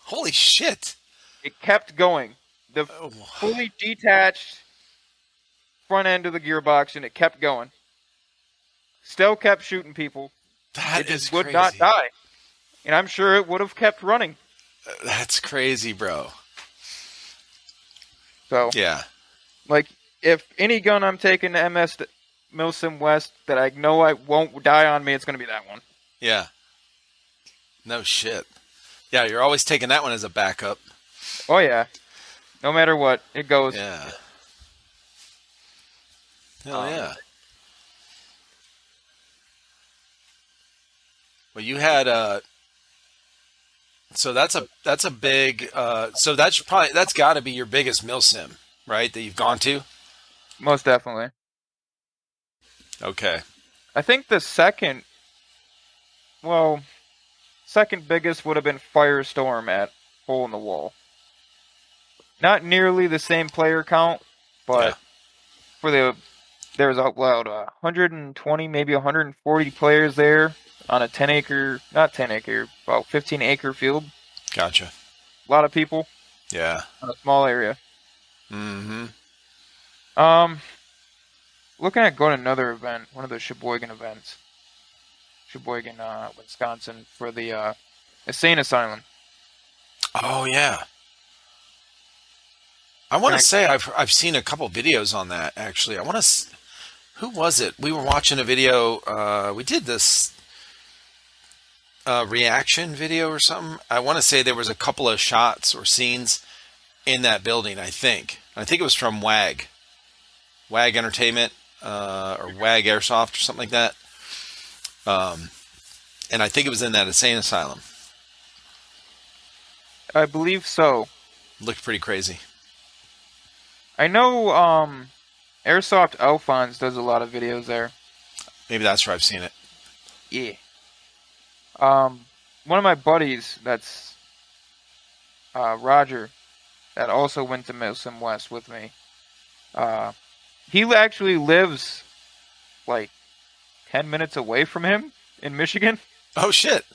Speaker 1: Holy shit!
Speaker 2: It kept going the oh. fully detached front end of the gearbox, and it kept going. Still kept shooting people.
Speaker 1: That
Speaker 2: it
Speaker 1: just
Speaker 2: would
Speaker 1: crazy.
Speaker 2: not die, and I'm sure it would have kept running.
Speaker 1: Uh, that's crazy, bro.
Speaker 2: So
Speaker 1: yeah,
Speaker 2: like if any gun I'm taking to MS Milsim West that I know I won't die on me, it's going to be that one.
Speaker 1: Yeah. No shit. Yeah, you're always taking that one as a backup.
Speaker 2: Oh yeah. No matter what, it goes.
Speaker 1: Yeah. Hell um, yeah. Well, you had a. Uh, so that's a that's a big. Uh, so that's probably that's got to be your biggest milsim right? That you've gone to.
Speaker 2: Most definitely.
Speaker 1: Okay.
Speaker 2: I think the second, well, second biggest would have been Firestorm at Hole in the Wall. Not nearly the same player count, but yeah. for the there was about uh, 120, maybe 140 players there on a 10 acre, not 10 acre, about 15 acre field.
Speaker 1: Gotcha.
Speaker 2: A lot of people.
Speaker 1: Yeah.
Speaker 2: On a small area.
Speaker 1: Mm-hmm.
Speaker 2: Um, looking at going to another event, one of the Sheboygan events, Sheboygan, uh, Wisconsin, for the uh, Insane Asylum.
Speaker 1: Oh yeah. I want to say I've I've seen a couple videos on that actually. I want to. Who was it? We were watching a video. Uh, we did this uh, reaction video or something. I want to say there was a couple of shots or scenes in that building. I think. I think it was from WAG, WAG Entertainment, uh, or WAG Airsoft or something like that. Um, and I think it was in that insane asylum.
Speaker 2: I believe so.
Speaker 1: Looked pretty crazy.
Speaker 2: I know um, Airsoft Alphons does a lot of videos there.
Speaker 1: Maybe that's where I've seen it.
Speaker 2: Yeah. Um, one of my buddies, that's uh, Roger, that also went to Milsim West with me. Uh, he actually lives like ten minutes away from him in Michigan.
Speaker 1: Oh shit!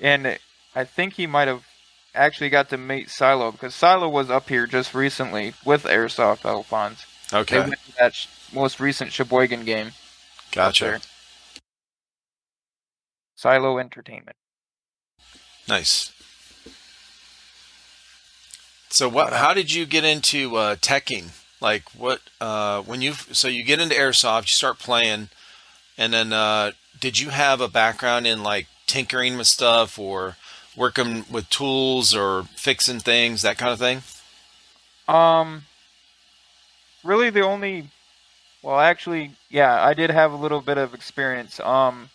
Speaker 2: And I think he might have actually got to meet Silo because Silo was up here just recently with Airsoft Alphons.
Speaker 1: Okay. They went
Speaker 2: to that sh- most recent Sheboygan game.
Speaker 1: Gotcha.
Speaker 2: Silo Entertainment.
Speaker 1: Nice. So what? How did you get into uh, teching? Like what? Uh, when you so you get into airsoft, you start playing, and then uh, did you have a background in like tinkering with stuff or working with tools or fixing things, that kind of thing?
Speaker 2: Um, really, the only well, actually, yeah, I did have a little bit of experience. Um,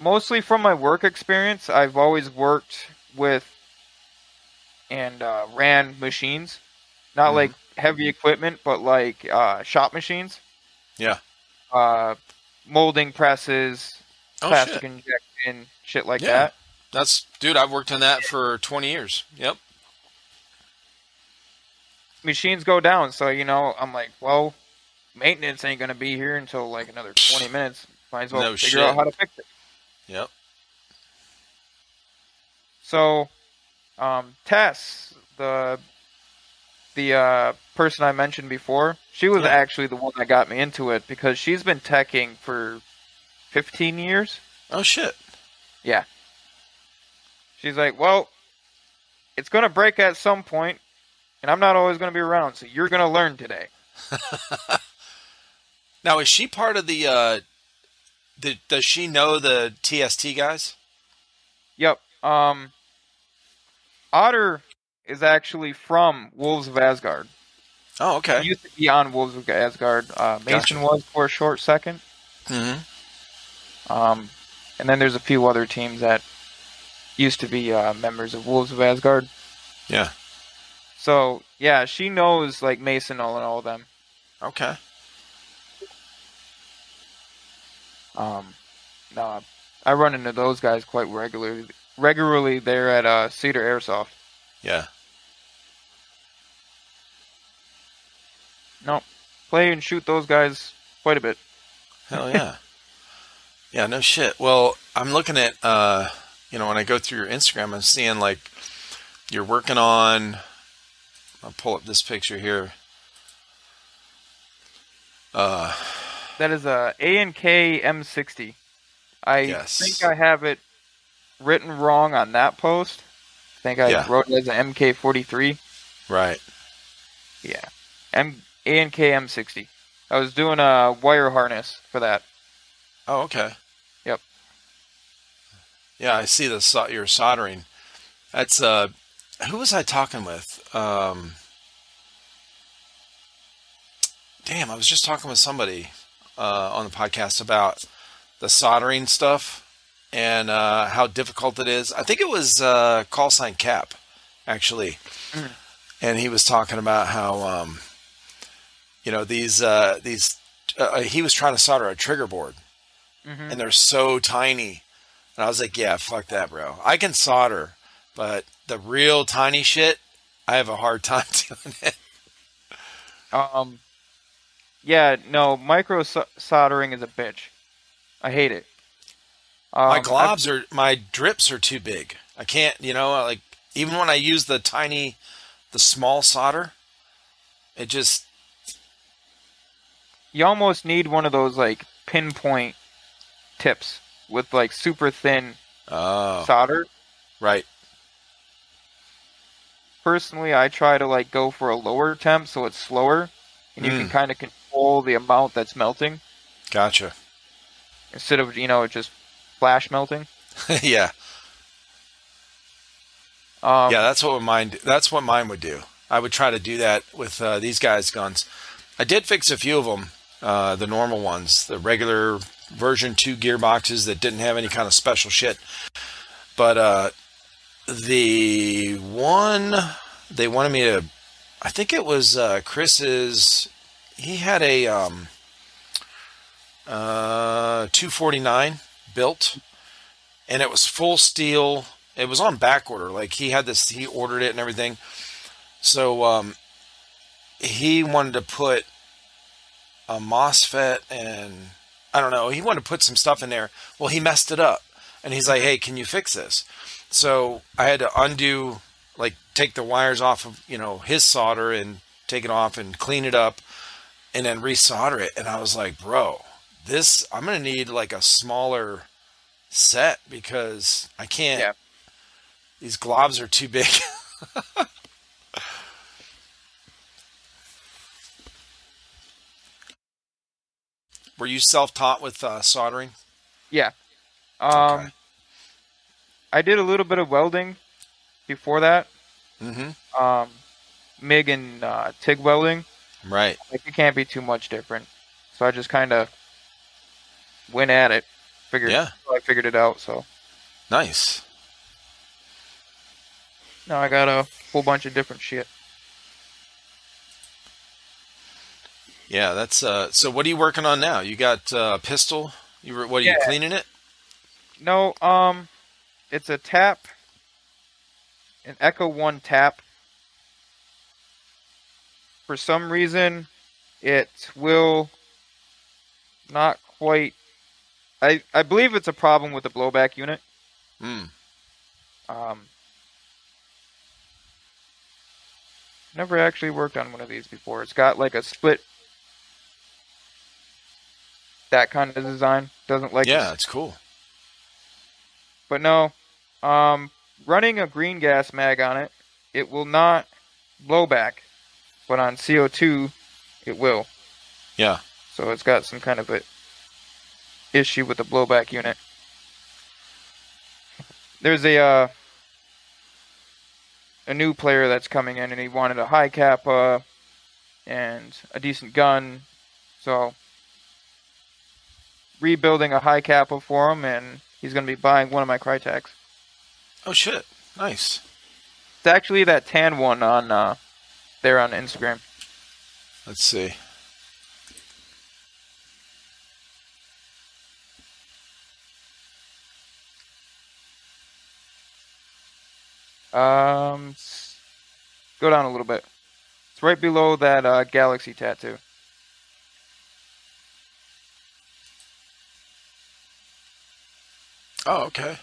Speaker 2: mostly from my work experience, I've always worked with and uh, ran machines, not mm-hmm. like heavy equipment, but like uh, shop machines.
Speaker 1: Yeah.
Speaker 2: Uh, molding presses, oh, plastic shit. injection, shit like yeah. that.
Speaker 1: That's dude. I've worked on that for twenty years. Yep.
Speaker 2: Machines go down, so you know I'm like, well, maintenance ain't gonna be here until like another twenty minutes. Might as well no figure shit. out how to fix it.
Speaker 1: Yep.
Speaker 2: So, um, Tess, the the uh, person I mentioned before, she was yeah. actually the one that got me into it because she's been teching for 15 years.
Speaker 1: Oh shit.
Speaker 2: Yeah. She's like, "Well, it's going to break at some point, and I'm not always going to be around, so you're going to learn today."
Speaker 1: now, is she part of the uh, the, does she know the TST guys?
Speaker 2: Yep. Um, Otter is actually from Wolves of Asgard.
Speaker 1: Oh, okay.
Speaker 2: He used to be on Wolves of Asgard. Uh, Mason gotcha. was for a short 2nd
Speaker 1: Mm-hmm.
Speaker 2: Um, and then there's a few other teams that used to be uh, members of Wolves of Asgard.
Speaker 1: Yeah.
Speaker 2: So yeah, she knows like Mason all and all of them.
Speaker 1: Okay.
Speaker 2: Um, no, I run into those guys quite regularly. Regularly they're at uh, Cedar Airsoft.
Speaker 1: Yeah.
Speaker 2: No, play and shoot those guys quite a bit.
Speaker 1: Hell yeah. yeah, no shit. Well, I'm looking at, uh, you know, when I go through your Instagram, I'm seeing like you're working on. I'll pull up this picture here. Uh,
Speaker 2: that is a A&K M60. I yes. think I have it written wrong on that post. I think I yeah. wrote it as an MK43.
Speaker 1: Right.
Speaker 2: Yeah. M A&K M60. I was doing a wire harness for that.
Speaker 1: Oh, okay.
Speaker 2: Yep.
Speaker 1: Yeah, I see the you're soldering. That's uh, who was I talking with? um, damn, I was just talking with somebody uh, on the podcast about the soldering stuff and uh, how difficult it is. I think it was uh, call sign Cap, actually, mm. and he was talking about how um, you know these uh, these uh, he was trying to solder a trigger board, mm-hmm. and they're so tiny, and I was like, yeah, fuck that, bro. I can solder, but the real tiny shit, I have a hard time doing it.
Speaker 2: Um, yeah, no, micro soldering is a bitch. I hate it.
Speaker 1: Um, my globs I've, are my drips are too big. I can't, you know, like even when I use the tiny, the small solder, it just.
Speaker 2: You almost need one of those like pinpoint tips with like super thin oh, solder.
Speaker 1: Right.
Speaker 2: Personally, I try to like go for a lower temp so it's slower, and you mm. can hmm. kind of control the amount that's melting.
Speaker 1: Gotcha.
Speaker 2: Instead of you know just flash melting.
Speaker 1: yeah. Um, yeah, that's what mine. That's what mine would do. I would try to do that with uh, these guys' guns. I did fix a few of them, uh, the normal ones, the regular version two gearboxes that didn't have any kind of special shit. But uh, the one they wanted me to, I think it was uh, Chris's. He had a um, uh, 249 built, and it was full steel. It was on back order. Like he had this, he ordered it and everything. So um, he wanted to put a MOSFET and I don't know. He wanted to put some stuff in there. Well, he messed it up, and he's like, "Hey, can you fix this?" So I had to undo, like, take the wires off of you know his solder and take it off and clean it up, and then resolder it. And I was like, "Bro, this I'm gonna need like a smaller set because I can't. Yeah. These globs are too big. Were you self-taught with uh, soldering?
Speaker 2: Yeah. Um, okay. I did a little bit of welding before that.
Speaker 1: Mm-hmm.
Speaker 2: Um, MIG and uh, TIG welding.
Speaker 1: Right.
Speaker 2: Like it can't be too much different. So I just kind of went at it. Figured. Yeah. I figured it out. So.
Speaker 1: Nice.
Speaker 2: Now I got a whole bunch of different shit.
Speaker 1: Yeah, that's uh. So what are you working on now? You got uh, a pistol. You were what are yeah. you cleaning it?
Speaker 2: No, um, it's a tap, an Echo One tap. For some reason, it will not quite I I believe it's a problem with the blowback unit.
Speaker 1: Hmm.
Speaker 2: Um. Never actually worked on one of these before. It's got like a split. That kind of design doesn't like.
Speaker 1: Yeah, it's cool.
Speaker 2: But no, um, running a green gas mag on it, it will not blow back, but on CO2, it will.
Speaker 1: Yeah.
Speaker 2: So it's got some kind of a issue with the blowback unit. There's a uh, a new player that's coming in, and he wanted a Hi-Capa and a decent gun, so rebuilding a Hi-Capa for him, and he's going to be buying one of my Krytacs.
Speaker 1: Oh shit! Nice.
Speaker 2: It's actually that tan one on uh, there on Instagram.
Speaker 1: Let's see.
Speaker 2: Um, go down a little bit. It's right below that uh, galaxy tattoo.
Speaker 1: Oh, okay.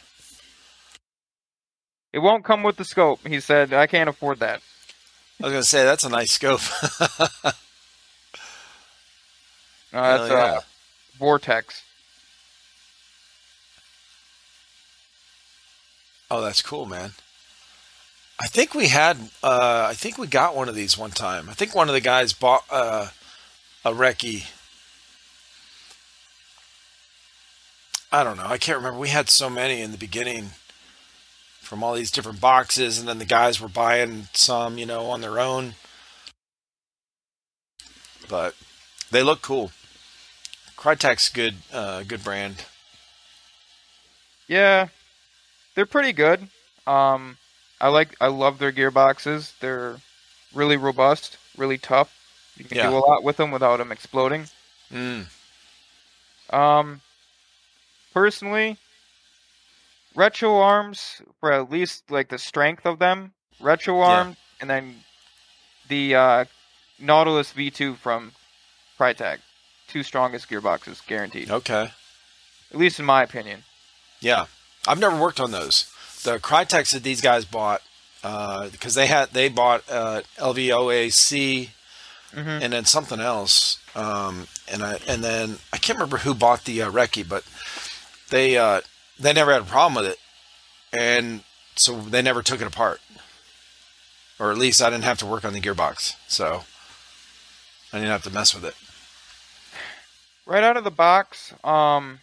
Speaker 2: It won't come with the scope. He said, I can't afford that.
Speaker 1: I was going to say, that's a nice scope.
Speaker 2: uh, that's yeah. uh, Vortex.
Speaker 1: Oh, that's cool, man. I think we had. Uh, I think we got one of these one time. I think one of the guys bought uh, a recce. I don't know. I can't remember. We had so many in the beginning. from all these different boxes, and then the guys were buying some, you know, on their own. But they look cool. Krytac's good, uh, good brand.
Speaker 2: Yeah, they're pretty good. Um, I like, I love their gearboxes. They're really robust, really tough. You can yeah. do a lot with them without them exploding.
Speaker 1: Mm.
Speaker 2: Um, personally, retro arms for at least like the strength of them, retro arm, yeah. and then the uh, Nautilus V2 from Krytac. Two strongest gearboxes, guaranteed.
Speaker 1: Okay.
Speaker 2: At least in my opinion.
Speaker 1: Yeah, I've never worked on those. The Krytac that these guys bought, because uh, they had they bought uh, LVOAC mm-hmm. and then something else, um, and I and then I can't remember who bought the uh, Recce, but they uh, they never had a problem with it, and so they never took it apart, or at least I didn't have to work on the gearbox, so I didn't have to mess with it.
Speaker 2: Right out of the box, um,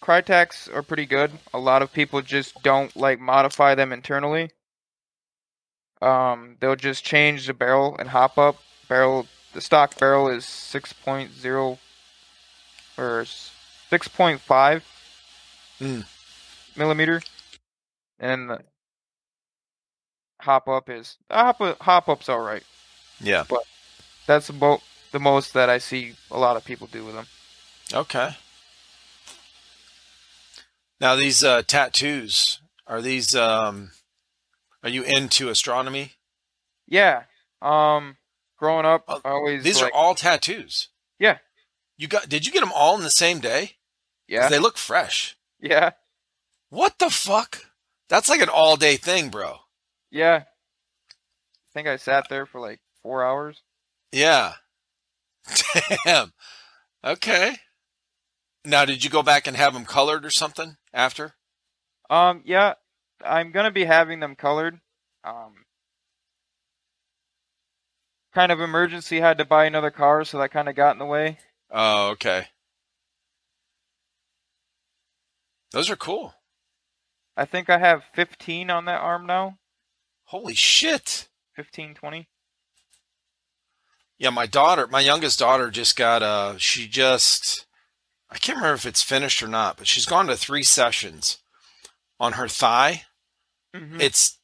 Speaker 2: Krytacs are pretty good. A lot of people just don't like modify them internally. Um, they'll just change the barrel and hop up. Barrel, the stock barrel is six point zero, or 6.5
Speaker 1: mm.
Speaker 2: millimeter, and the hop up is hop hop up's all right.
Speaker 1: Yeah,
Speaker 2: but that's about the most that I see a lot of people do with them.
Speaker 1: Okay. Now these uh, tattoos are these um, are you into astronomy?
Speaker 2: Yeah. Um, growing up, I always
Speaker 1: these like, are all tattoos.
Speaker 2: Yeah.
Speaker 1: You got? Did you get them all in the same day?
Speaker 2: Yeah.
Speaker 1: They look fresh.
Speaker 2: Yeah.
Speaker 1: What the fuck? That's like an all day thing, bro.
Speaker 2: Yeah. I think I sat there for like four hours.
Speaker 1: Yeah. Damn. Okay. Now, did you go back and have them colored or something after?
Speaker 2: Um, yeah, I'm gonna be having them colored. Um, kind of emergency had to buy another car, so that kind of got in the way.
Speaker 1: Oh, okay. Those are cool.
Speaker 2: I think I have 15 on that arm now.
Speaker 1: Holy shit.
Speaker 2: 15, 20.
Speaker 1: Yeah, my daughter, my youngest daughter just got uh she just I can't remember if it's finished or not, but she's gone to 3 sessions on her thigh. Mm-hmm. It's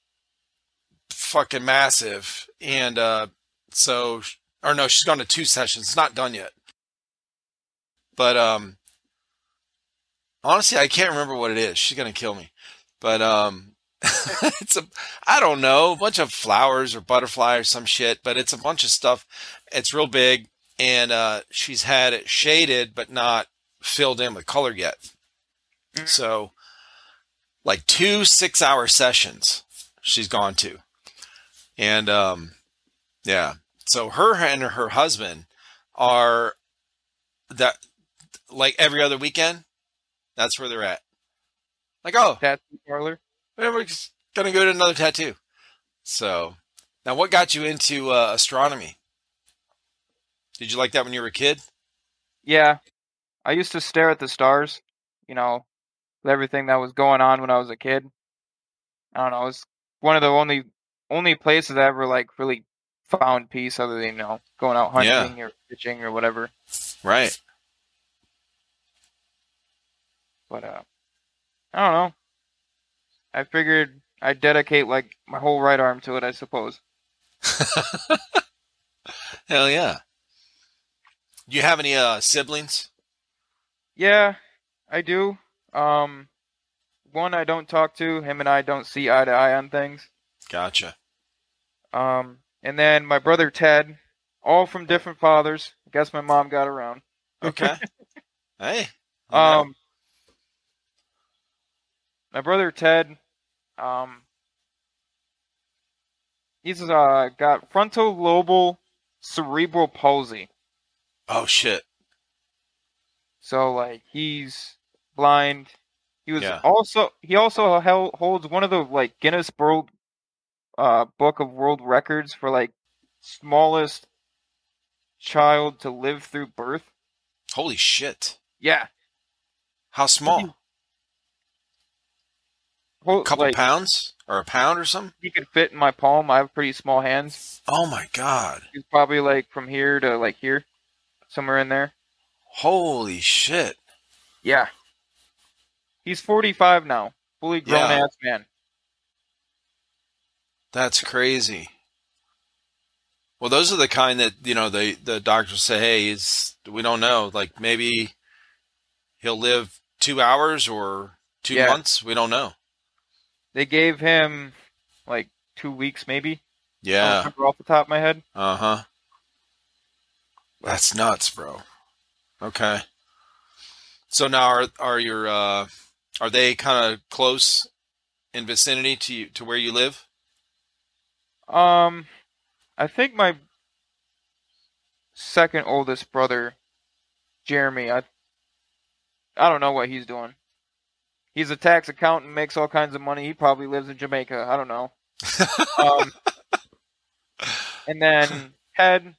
Speaker 1: fucking massive and uh so or no, she's gone to two sessions. It's not done yet. But um honestly, I can't remember what it is. She's gonna kill me. But um it's a I don't know, a bunch of flowers or butterfly or some shit, but it's a bunch of stuff. It's real big and uh, she's had it shaded but not filled in with color yet. Mm-hmm. So like two 6-hour sessions she's gone to. And um yeah. So her and her husband are that like every other weekend that's where they're at. Like, oh,
Speaker 2: tattoo parlor.
Speaker 1: We're gonna go to another tattoo. So, now what got you into uh, astronomy? Did you like that when you were a kid?
Speaker 2: Yeah, I used to stare at the stars. You know, everything that was going on when I was a kid. I don't know. It was one of the only only places I ever like really found peace, other than you know going out hunting yeah. or fishing or whatever.
Speaker 1: Right.
Speaker 2: But uh, I don't know. I figured I'd dedicate like my whole right arm to it. I suppose.
Speaker 1: Hell yeah. Do you have any uh, siblings?
Speaker 2: Yeah, I do. Um, one I don't talk to. Him and I don't see eye to eye on things.
Speaker 1: Gotcha.
Speaker 2: Um, and then my brother Ted, all from different fathers. I guess my mom got around.
Speaker 1: Okay. hey.
Speaker 2: Um, my brother Ted, um, he's uh, got frontal lobal cerebral palsy.
Speaker 1: Oh shit!
Speaker 2: So like he's blind. He was yeah. also he also held, holds one of the like Guinness World uh, Book of World Records for like smallest child to live through birth.
Speaker 1: Holy shit!
Speaker 2: Yeah.
Speaker 1: How small? A couple like, pounds or a pound or something.
Speaker 2: He could fit in my palm. I have pretty small hands.
Speaker 1: Oh my god!
Speaker 2: He's probably like from here to like here, somewhere in there.
Speaker 1: Holy shit!
Speaker 2: Yeah. He's 45 now, fully grown yeah. ass man.
Speaker 1: That's crazy. Well, those are the kind that you know the the doctors say, hey, is we don't know, like maybe he'll live two hours or two yeah. months. We don't know.
Speaker 2: They gave him like two weeks, maybe.
Speaker 1: Yeah.
Speaker 2: off the top of my head.
Speaker 1: Uh huh. That's nuts, bro. Okay. So now are are your uh, are they kind of close in vicinity to you, to where you live?
Speaker 2: Um, I think my second oldest brother, Jeremy, I I don't know what he's doing. He's a tax accountant, makes all kinds of money. He probably lives in Jamaica. I don't know. um, and then Ted,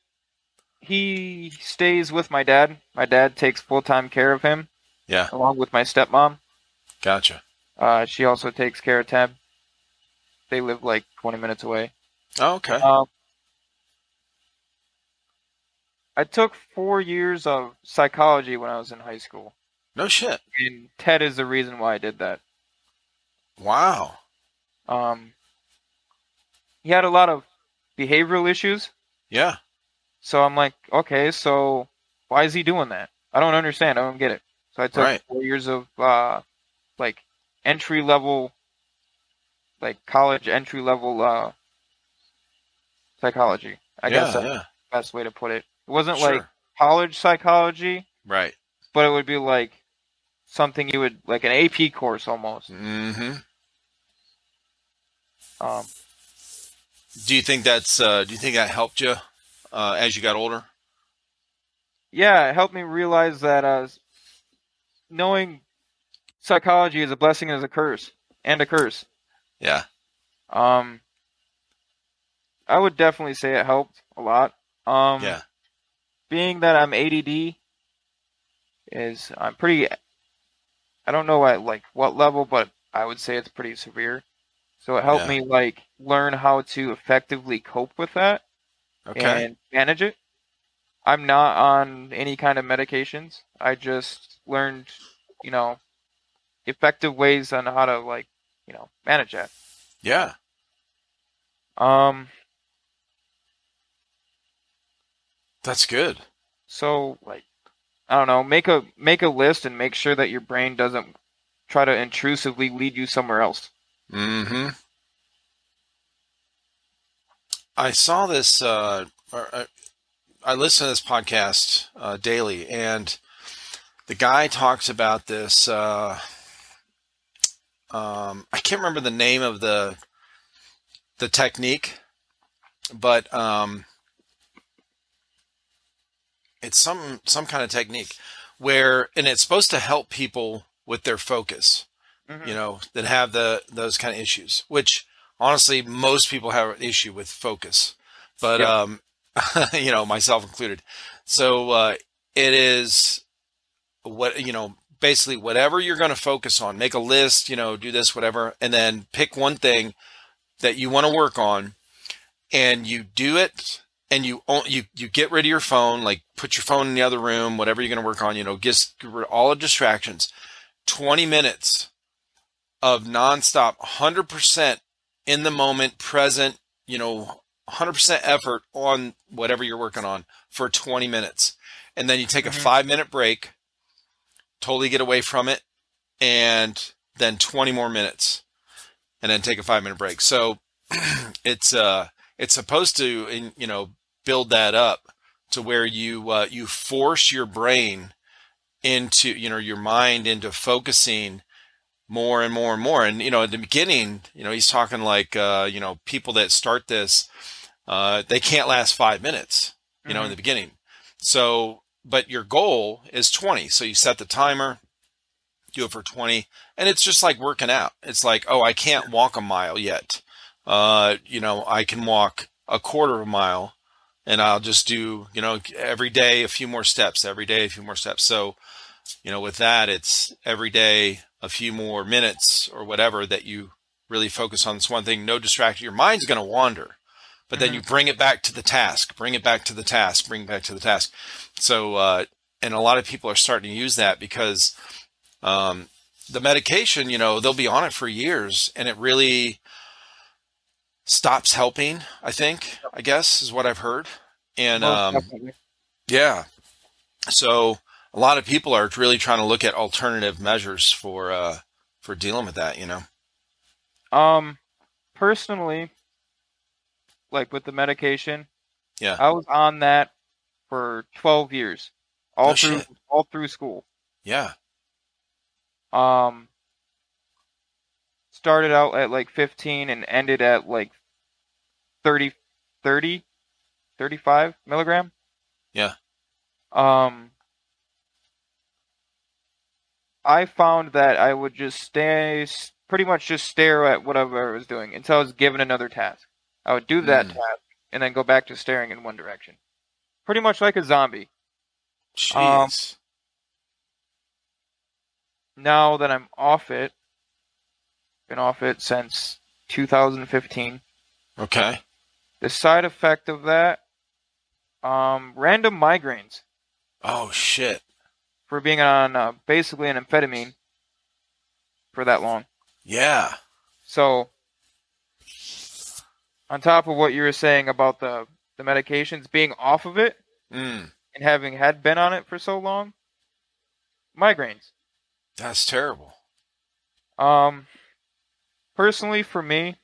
Speaker 2: he stays with my dad. My dad takes full time care of him.
Speaker 1: Yeah.
Speaker 2: Along with my stepmom.
Speaker 1: Gotcha.
Speaker 2: Uh, she also takes care of Ted. They live like 20 minutes away.
Speaker 1: Oh, okay. Um,
Speaker 2: I took four years of psychology when I was in high school.
Speaker 1: No shit.
Speaker 2: And Ted is the reason why I did that.
Speaker 1: Wow.
Speaker 2: Um, he had a lot of behavioral issues.
Speaker 1: Yeah.
Speaker 2: So I'm like, okay, so why is he doing that? I don't understand. I don't get it. So I took right. four years of uh, like entry level, like college entry level uh, psychology. I yeah, guess that's yeah. the best way to put it. It wasn't sure. like college psychology,
Speaker 1: right?
Speaker 2: But it would be like something you would like an AP course almost.
Speaker 1: Mm-hmm.
Speaker 2: Um,
Speaker 1: do you think that's uh, do you think that helped you uh, as you got older?
Speaker 2: Yeah, it helped me realize that uh, knowing psychology is a blessing and is a curse and a curse.
Speaker 1: Yeah.
Speaker 2: Um, I would definitely say it helped a lot. Um,
Speaker 1: yeah.
Speaker 2: Being that I'm ADD is I'm pretty I don't know at like what level, but I would say it's pretty severe. So it helped yeah. me like learn how to effectively cope with that
Speaker 1: okay.
Speaker 2: and manage it. I'm not on any kind of medications. I just learned, you know, effective ways on how to like, you know, manage that.
Speaker 1: Yeah.
Speaker 2: Um
Speaker 1: That's good.
Speaker 2: So like I don't know, make a make a list and make sure that your brain doesn't try to intrusively lead you somewhere else.
Speaker 1: Mm-hmm. I saw this. Uh, I, I listen to this podcast uh, daily, and the guy talks about this. Uh, um, I can't remember the name of the the technique, but um, it's some some kind of technique where and it's supposed to help people with their focus mm-hmm. you know that have the those kind of issues which honestly most people have an issue with focus but yep. um you know myself included so uh it is what you know basically whatever you're going to focus on make a list you know do this whatever and then pick one thing that you want to work on and you do it and you you you get rid of your phone, like put your phone in the other room, whatever you're going to work on, you know, get rid of all the distractions. 20 minutes of nonstop, 100% in the moment, present, you know, 100% effort on whatever you're working on for 20 minutes. And then you take mm-hmm. a five minute break, totally get away from it, and then 20 more minutes, and then take a five minute break. So it's, uh, it's supposed to, you know, build that up to where you uh, you force your brain into you know your mind into focusing more and more and more and you know at the beginning you know he's talking like uh, you know people that start this uh, they can't last five minutes you mm-hmm. know in mm-hmm. the beginning so but your goal is 20 so you set the timer do it for 20 and it's just like working out it's like oh i can't walk a mile yet uh, you know i can walk a quarter of a mile and I'll just do, you know, every day a few more steps, every day a few more steps. So, you know, with that, it's every day a few more minutes or whatever that you really focus on this one thing, no distraction. Your mind's going to wander, but then mm-hmm. you bring it back to the task, bring it back to the task, bring it back to the task. So, uh, and a lot of people are starting to use that because um, the medication, you know, they'll be on it for years and it really stops helping, I think, I guess is what I've heard. And um, yeah, so a lot of people are really trying to look at alternative measures for uh, for dealing with that. You know.
Speaker 2: Um, personally, like with the medication,
Speaker 1: yeah,
Speaker 2: I was on that for twelve years, all no through shit. all through school.
Speaker 1: Yeah.
Speaker 2: Um, started out at like 15 and ended at like 30, 30, 35 milligram.
Speaker 1: Yeah.
Speaker 2: Um, I found that I would just stay, pretty much just stare at whatever I was doing until I was given another task. I would do that mm. task and then go back to staring in one direction. Pretty much like a zombie.
Speaker 1: Jeez. Um,
Speaker 2: now that I'm off it, been off it since 2015.
Speaker 1: Okay.
Speaker 2: The side effect of that, um, random migraines.
Speaker 1: Oh shit!
Speaker 2: For being on uh, basically an amphetamine for that long.
Speaker 1: Yeah.
Speaker 2: So, on top of what you were saying about the the medications being off of it
Speaker 1: mm.
Speaker 2: and having had been on it for so long, migraines.
Speaker 1: That's terrible.
Speaker 2: Um, personally, for me,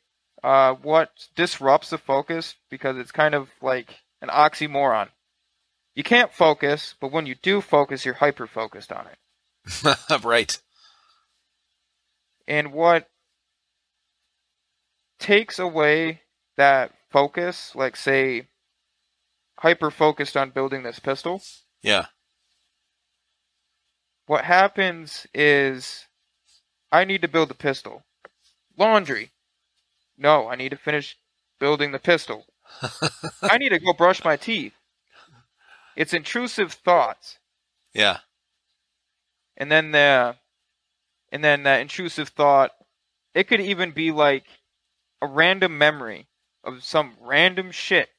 Speaker 2: uh, what disrupts the focus because it's kind of like an oxymoron. You can't focus, but when you do focus, you're hyper focused on
Speaker 1: it. right.
Speaker 2: And what takes away that focus, like say, hyper focused on building this pistol.
Speaker 1: Yeah.
Speaker 2: What happens is I need to build the pistol. Laundry. No, I need to finish building the pistol. I need to go brush my teeth. It's intrusive thoughts.
Speaker 1: Yeah.
Speaker 2: And then the and then that intrusive thought it could even be like a random memory of some random shit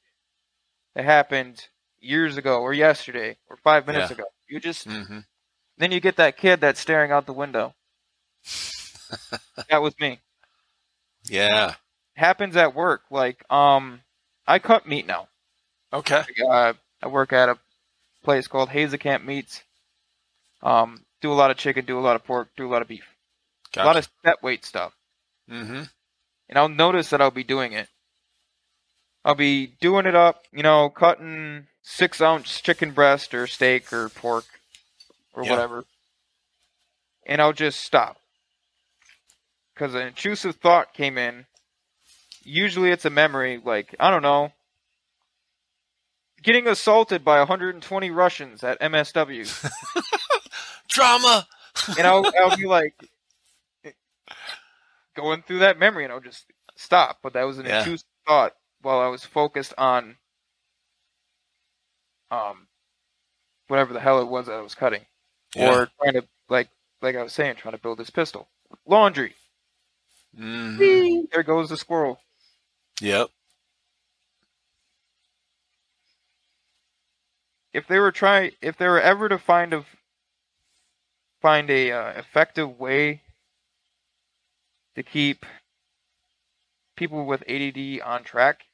Speaker 2: that happened years ago or yesterday or 5 minutes yeah. ago. You just mm-hmm. then you get that kid that's staring out the window. that was me.
Speaker 1: Yeah
Speaker 2: happens at work. Like, um, I cut meat now.
Speaker 1: Okay.
Speaker 2: Uh, I work at a place called Hazekamp Meats. Um, do a lot of chicken, do a lot of pork, do a lot of beef. Gotcha. A lot of set weight stuff.
Speaker 1: Mm-hmm.
Speaker 2: And I'll notice that I'll be doing it. I'll be doing it up, you know, cutting six ounce chicken breast or steak or pork or yeah. whatever. And I'll just stop. Because an intrusive thought came in usually it's a memory, like, I don't know, getting assaulted by 120 Russians at MSW.
Speaker 1: Drama!
Speaker 2: and I'll, I'll be like, going through that memory and I'll just stop. But that was an yeah. intrusive thought while I was focused on um whatever the hell it was that I was cutting. Yeah. Or trying to like like I was saying, trying to build this pistol. Laundry.
Speaker 1: Mm-hmm.
Speaker 2: There goes the squirrel.
Speaker 1: Yep.
Speaker 2: If they were try, if they were ever to find a find a uh, effective way to keep people with ADD on track,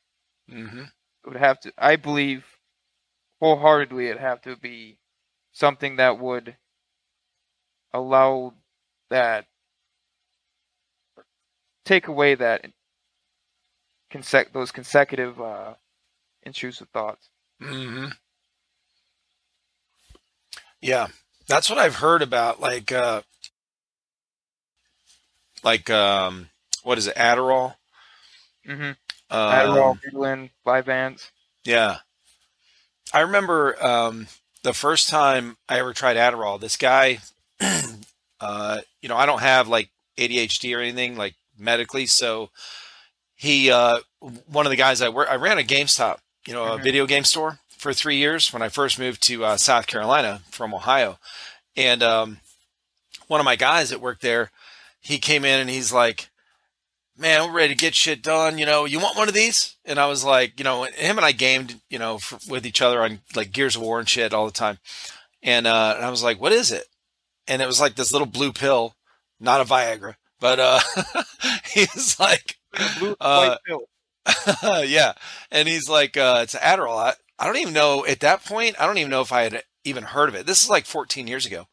Speaker 1: mm-hmm. it
Speaker 2: would have to. I believe wholeheartedly, it'd have to be something that would allow that take away that consec- those consecutive uh, intrusive thoughts.
Speaker 1: Mm-hmm. Yeah, that's what I've heard about. Like, uh, like um, what is it? Adderall.
Speaker 2: Mm-hmm. Um, Adderall, Ritalin, Vyvanse.
Speaker 1: Yeah, I remember um, the first time I ever tried Adderall. This guy, uh, you know, I don't have like ADHD or anything like medically, so he uh, one of the guys I work I ran a GameStop, you know, mm-hmm. a video game store for three years when I first moved to uh, South Carolina from Ohio, and um, one of my guys that worked there, he came in and he's like, man, we're ready to get shit done. You know, you want one of these? And I was like, you know, him and I gamed, you know, for, with each other on like Gears of War and shit all the time. And, uh, and I was like, what is it? And it was like this little blue pill, not a Viagra, but, uh, he's like, uh, yeah. And he's like, uh, it's Adderall. I, I don't even know at that point. I don't even know if I had even heard of it. This is like 14 years ago.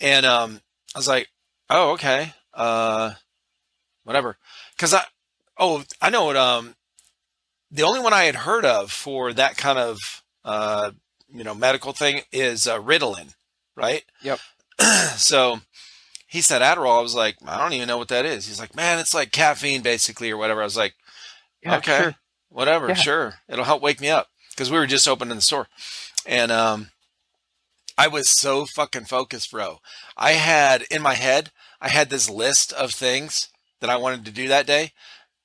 Speaker 1: And, um, I was like, oh, okay. Uh, whatever. Cause I, oh, I know what, um, the only one I had heard of for that kind of, uh, you know, medical thing is uh, Ritalin, right?
Speaker 2: Yep.
Speaker 1: so he said Adderall. I was like, I don't even know what that is. He's like, man, it's like caffeine basically or whatever. I was like, yeah, okay, sure. whatever, yeah. sure. It'll help wake me up because we were just opening the store. And, um, I was so fucking focused, bro. I had in my head, I had this list of things that I wanted to do that day.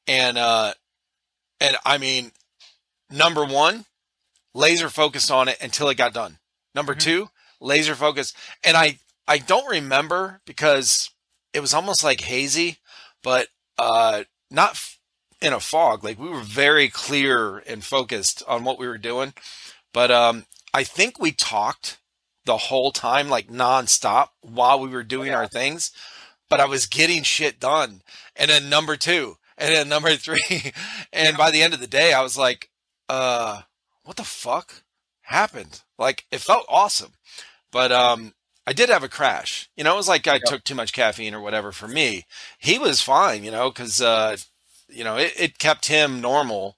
Speaker 1: And, uh, and I mean, number one, laser focused on it until it got done. Number mm-hmm. two, laser focused. And I, I don't remember because it was almost like hazy, but, uh, not f- in a fog. Like we were very clear and focused on what we were doing. But, um, I think we talked the whole time, like nonstop while we were doing our things but I was getting shit done. And then number two, and then number three. and by the end of the day, I was like, uh, what the fuck happened? Like, it felt awesome. But, um, I did have a crash. You know, it was like I yep. took too much caffeine or whatever for me. He was fine, you know, because, uh, you know, it, it kept him normal.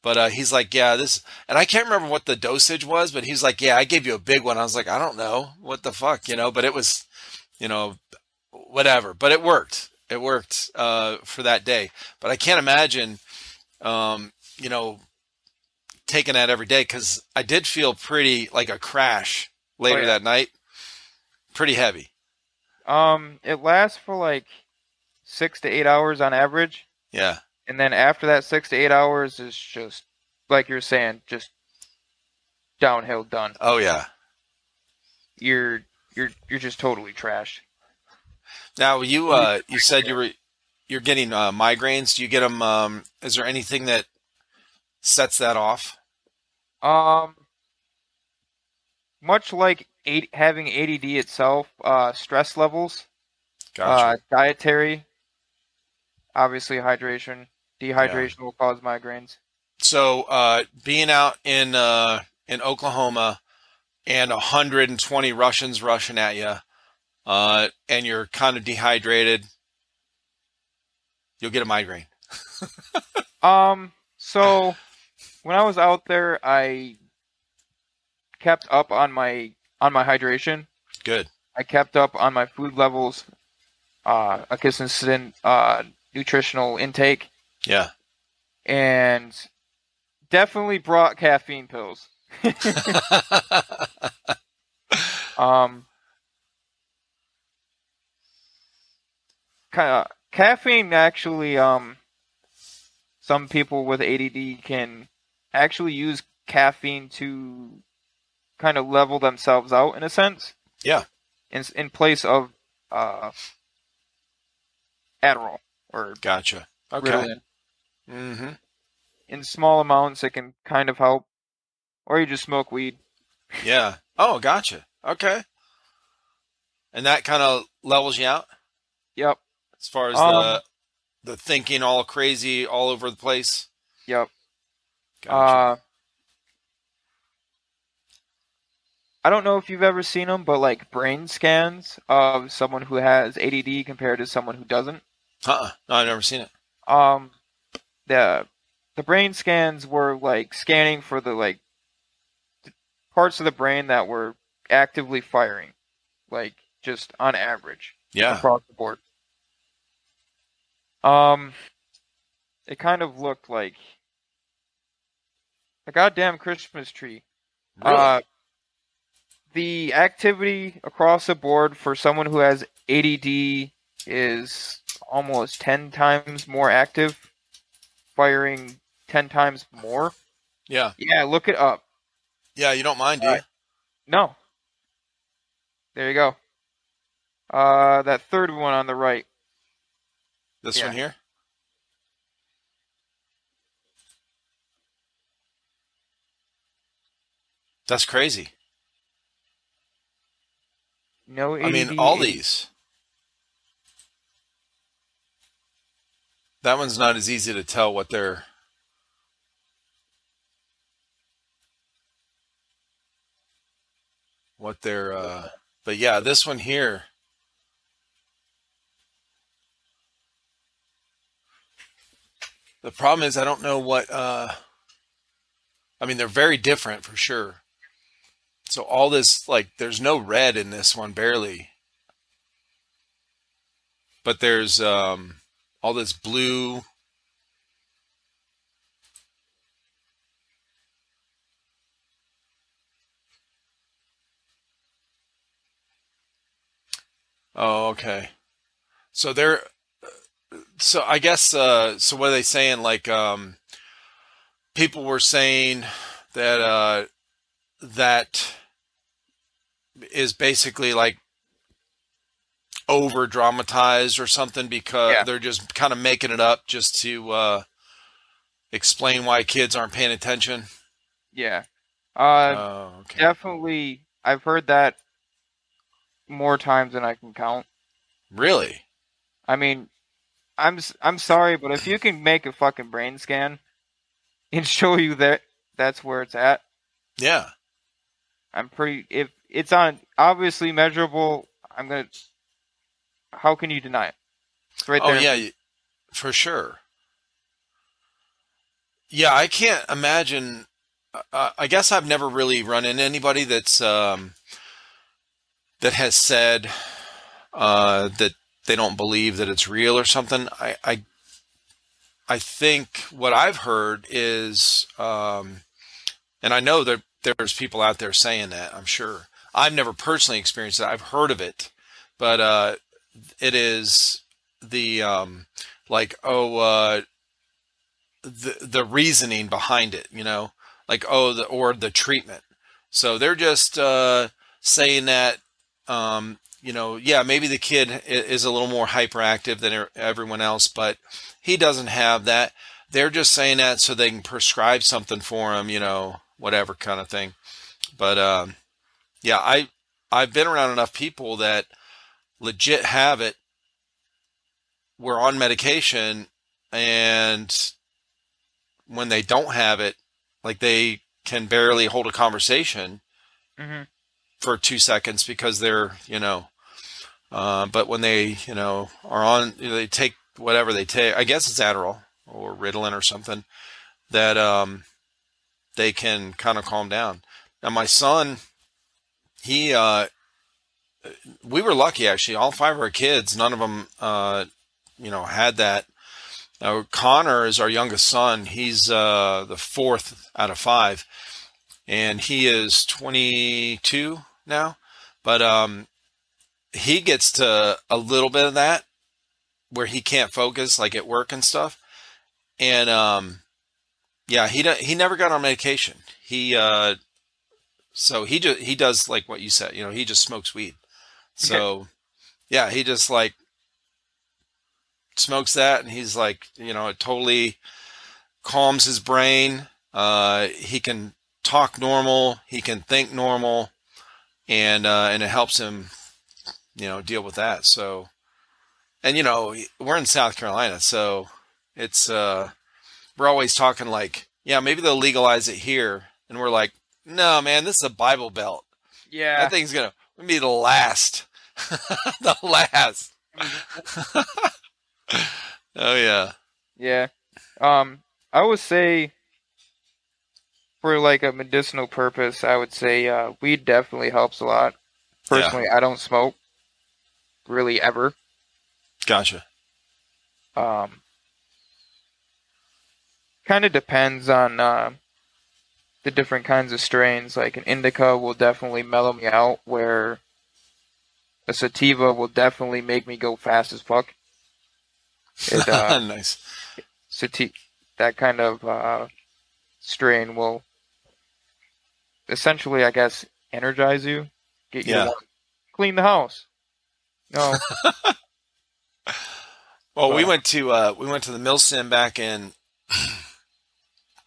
Speaker 1: But uh, he's like, yeah, this, and I can't remember what the dosage was, but he's like, yeah, I gave you a big one. I was like, I don't know what the fuck, you know, but it was, you know, whatever. But it worked. It worked uh, for that day. But I can't imagine, um, you know, taking that every day because I did feel pretty like a crash later oh, yeah. that night. Pretty heavy.
Speaker 2: Um, it lasts for like six to eight hours on average.
Speaker 1: Yeah.
Speaker 2: And then after that six to eight hours is just like you're saying, just downhill done.
Speaker 1: Oh yeah.
Speaker 2: You're you're you're just totally trashed.
Speaker 1: Now you uh, you said you were you're getting uh, migraines. Do you get them? Um, is there anything that sets that off?
Speaker 2: Um, much like eight, having ADD itself, uh, stress levels, gotcha. uh, dietary, obviously hydration, dehydration yeah. will cause migraines.
Speaker 1: So, uh, being out in uh, in Oklahoma and 120 Russians rushing at you, uh, and you're kind of dehydrated, you'll get a migraine.
Speaker 2: um. So when I was out there, I kept up on my on my hydration.
Speaker 1: Good.
Speaker 2: I kept up on my food levels, uh, a consistent uh, nutritional intake.
Speaker 1: Yeah.
Speaker 2: And definitely brought caffeine pills. um, kind of caffeine actually um some people with ADD can actually use caffeine to kind of level themselves out in a sense.
Speaker 1: Yeah.
Speaker 2: In in place of uh Adderall or
Speaker 1: Gotcha. Okay. Ritalin. Mm-hmm.
Speaker 2: In small amounts it can kind of help. Or you just smoke weed.
Speaker 1: Yeah. Oh, gotcha. Okay. And that kind of levels you out?
Speaker 2: Yep
Speaker 1: as far as um, the the thinking all crazy all over the place.
Speaker 2: Yep. Gotcha. Uh, I don't know if you've ever seen them, but like brain scans of someone who has ADD compared to someone who doesn't.
Speaker 1: Uh-uh. No, I've never seen it.
Speaker 2: Um, the the brain scans were like scanning for the like parts of the brain that were actively firing, like just on average.
Speaker 1: Yeah.
Speaker 2: Across the board. Um, it kind of looked like a goddamn Christmas tree.
Speaker 1: Really? Uh,
Speaker 2: the activity across the board for someone who has ADD is almost 10 times more active, firing 10 times more.
Speaker 1: Yeah.
Speaker 2: Yeah, look it up.
Speaker 1: Yeah, you don't mind, do you? Uh,
Speaker 2: no. There you go. Uh, that third one on the right.
Speaker 1: This yeah. one here. That's crazy.
Speaker 2: No,
Speaker 1: I mean all these. That one's not as easy to tell what they're. What they're, uh, but yeah, this one here. The problem is I don't know what. Uh, I mean, they're very different for sure. So all this, like, there's no red in this one, barely. But there's um, all this blue. Oh, okay. So they're so I guess uh so what are they saying like um people were saying that uh that is basically like over dramatized or something because yeah. they're just kind of making it up just to uh, explain why kids aren't paying attention.
Speaker 2: Yeah. Uh, oh, okay. Definitely. I've heard that more times than I can count.
Speaker 1: Really?
Speaker 2: I mean, I'm I'm sorry, but if you can make a fucking brain scan and show you that that's where it's at.
Speaker 1: Yeah.
Speaker 2: I'm pretty if it's on obviously measurable. I'm gonna. How can you deny it?
Speaker 1: It's right oh, there. yeah, for sure. Yeah, I can't imagine. Uh, I guess I've never really run into anybody that's um, that has said uh, that they don't believe that it's real or something. I, I, I think what I've heard is, um, and I know that there's people out there saying that. I'm sure I've never personally experienced it. I've heard of it, but uh, it is the um, like oh uh, the the reasoning behind it. You know, like oh the or the treatment. So they're just uh, saying that um, you know, yeah, maybe the kid is a little more hyperactive than everyone else, but he doesn't have that. They're just saying that so they can prescribe something for him, you know, whatever kind of thing. But um, yeah, I I've been around enough people that legit have it. We're on medication, and when they don't have it, like they can barely hold a conversation mm-hmm. for two seconds because they're you know. Uh, but when they you know are on, they take whatever they take. I guess it's Adderall or Ritalin or something that um, they can kind of calm down. Now my son, he uh, we were lucky actually. All five of our kids, none of them, uh, you know, had that. Now, Connor is our youngest son. He's uh, the fourth out of five, and he is 22 now. But um, he gets to a little bit of that where he can't focus, like at work and stuff. And um, yeah, he he never got on medication. He uh, so he just he does like what you said. You know, he just smokes weed. So yeah, he just like smokes that, and he's like, you know, it totally calms his brain. Uh, he can talk normal. He can think normal, and uh, and it helps him, you know, deal with that. So, and you know, we're in South Carolina, so it's uh, we're always talking like, yeah, maybe they'll legalize it here, and we're like, no, man, this is a Bible Belt.
Speaker 2: Yeah,
Speaker 1: that thing's gonna be the last, the last. oh yeah.
Speaker 2: Yeah. Um, I would say for like a medicinal purpose, I would say uh, weed definitely helps a lot. Personally, yeah. I don't smoke really ever.
Speaker 1: Gotcha.
Speaker 2: Um, kind of depends on uh, the different kinds of strains. Like an indica will definitely mellow me out, where a sativa will definitely make me go fast as fuck.
Speaker 1: It, uh, nice.
Speaker 2: Sativa, that kind of uh, strain will essentially, I guess, energize you, get you yeah. to clean the house. No.
Speaker 1: well, we went to uh, we went to the Milsim back in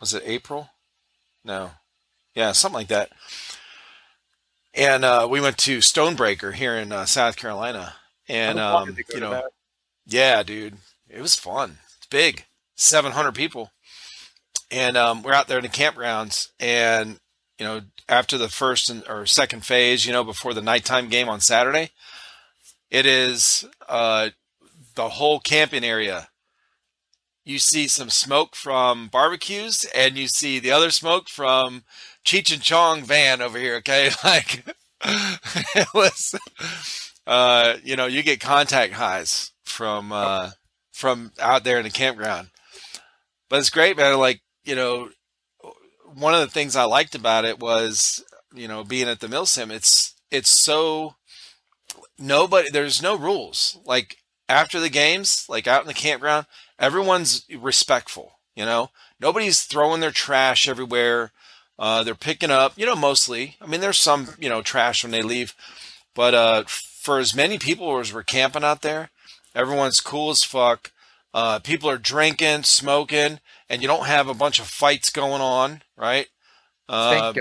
Speaker 1: was it April? No, yeah, something like that. And uh, we went to Stonebreaker here in uh, South Carolina, and um, you know, yeah, dude, it was fun. It's big, seven hundred people, and um, we're out there in the campgrounds, and you know, after the first and, or second phase, you know, before the nighttime game on Saturday, it is uh, the whole camping area. You see some smoke from barbecues, and you see the other smoke from Cheech and Chong van over here. Okay, like it was, uh, you know, you get contact highs from uh, from out there in the campground. But it's great, man. Like you know, one of the things I liked about it was you know being at the Milsim. It's it's so nobody. There's no rules. Like after the games, like out in the campground, everyone's respectful. You know, nobody's throwing their trash everywhere. Uh, they're picking up, you know, mostly. I mean, there's some, you know, trash when they leave, but uh, for as many people as were camping out there, everyone's cool as fuck. Uh, people are drinking, smoking, and you don't have a bunch of fights going on, right?
Speaker 2: Thank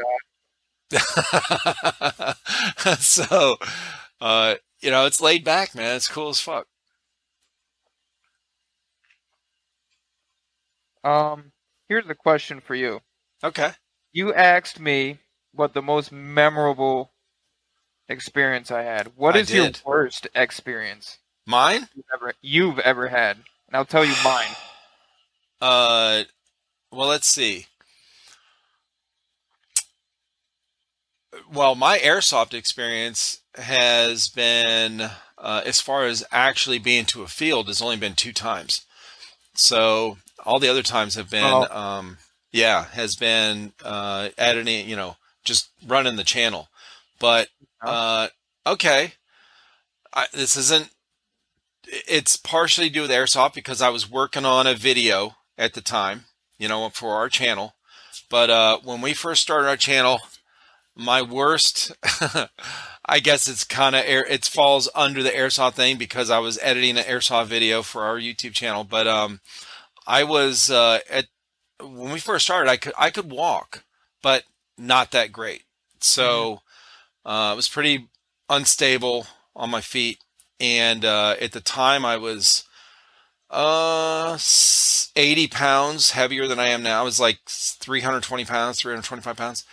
Speaker 1: God. so, uh, you know, it's laid back, man. It's cool as fuck.
Speaker 2: Um, here's a question for you.
Speaker 1: Okay.
Speaker 2: You asked me what the most memorable experience I had. What is your worst experience?
Speaker 1: Mine?
Speaker 2: You've ever, you've ever had. And I'll tell you mine.
Speaker 1: Uh, well, let's see. Well, my airsoft experience has been, uh, as far as actually being to a field, has only been two times. So all the other times have been, oh. um, yeah, has been uh, editing, you know, just running the channel. But uh, okay, I, this isn't. It's partially due with airsoft because I was working on a video at the time, you know, for our channel. But uh, when we first started our channel, my worst, I guess it's kind of air. It falls under the airsoft thing because I was editing an airsoft video for our YouTube channel. But um, I was uh, at when we first started. I could I could walk, but not that great. So mm-hmm. uh, it was pretty unstable on my feet. And uh, at the time, I was uh 80 pounds heavier than I am now. I was like 320 pounds, 325 pounds.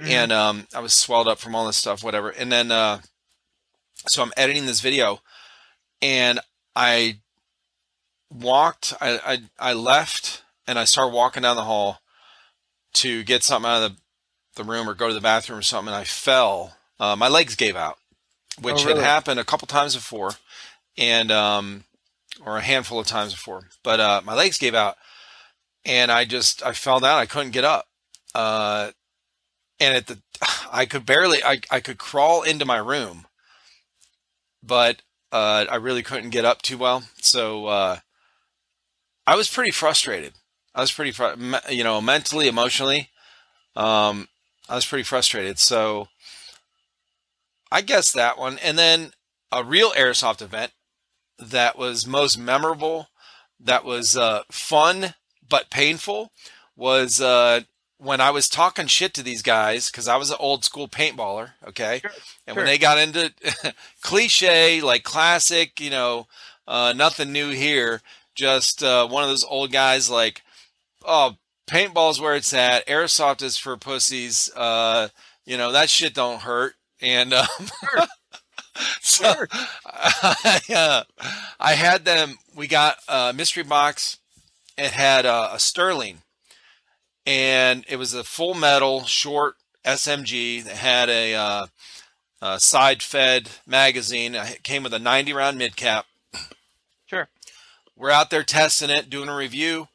Speaker 1: Mm-hmm. And um, I was swelled up from all this stuff, whatever. And then, uh, so I'm editing this video, and I walked. I, I I left, and I started walking down the hall to get something out of the the room or go to the bathroom or something, and I fell. Uh, my legs gave out, which oh, really? had happened a couple times before, and um, or a handful of times before. But uh, my legs gave out, and I just I fell down. I couldn't get up. Uh, and at the I could barely I, I could crawl into my room, but uh, I really couldn't get up too well. So uh, I was pretty frustrated. I was pretty you know mentally, emotionally. Um, I was pretty frustrated. So I guess that one, and then a real airsoft event that was most memorable, that was uh, fun but painful, was uh, when I was talking shit to these guys because I was an old school paintballer, okay, sure, and sure. when they got into cliche like classic, you know, uh, nothing new here, just uh, one of those old guys like, oh, paintball's where it's at, airsoft is for pussies, uh, you know that shit don't hurt, and um, sure. so sure. I, uh, I had them. We got a mystery box. It had a, a Sterling and it was a full metal short SMG that had a, uh, a side fed magazine. It came with a 90 round mid cap. We're out there testing it, doing a review.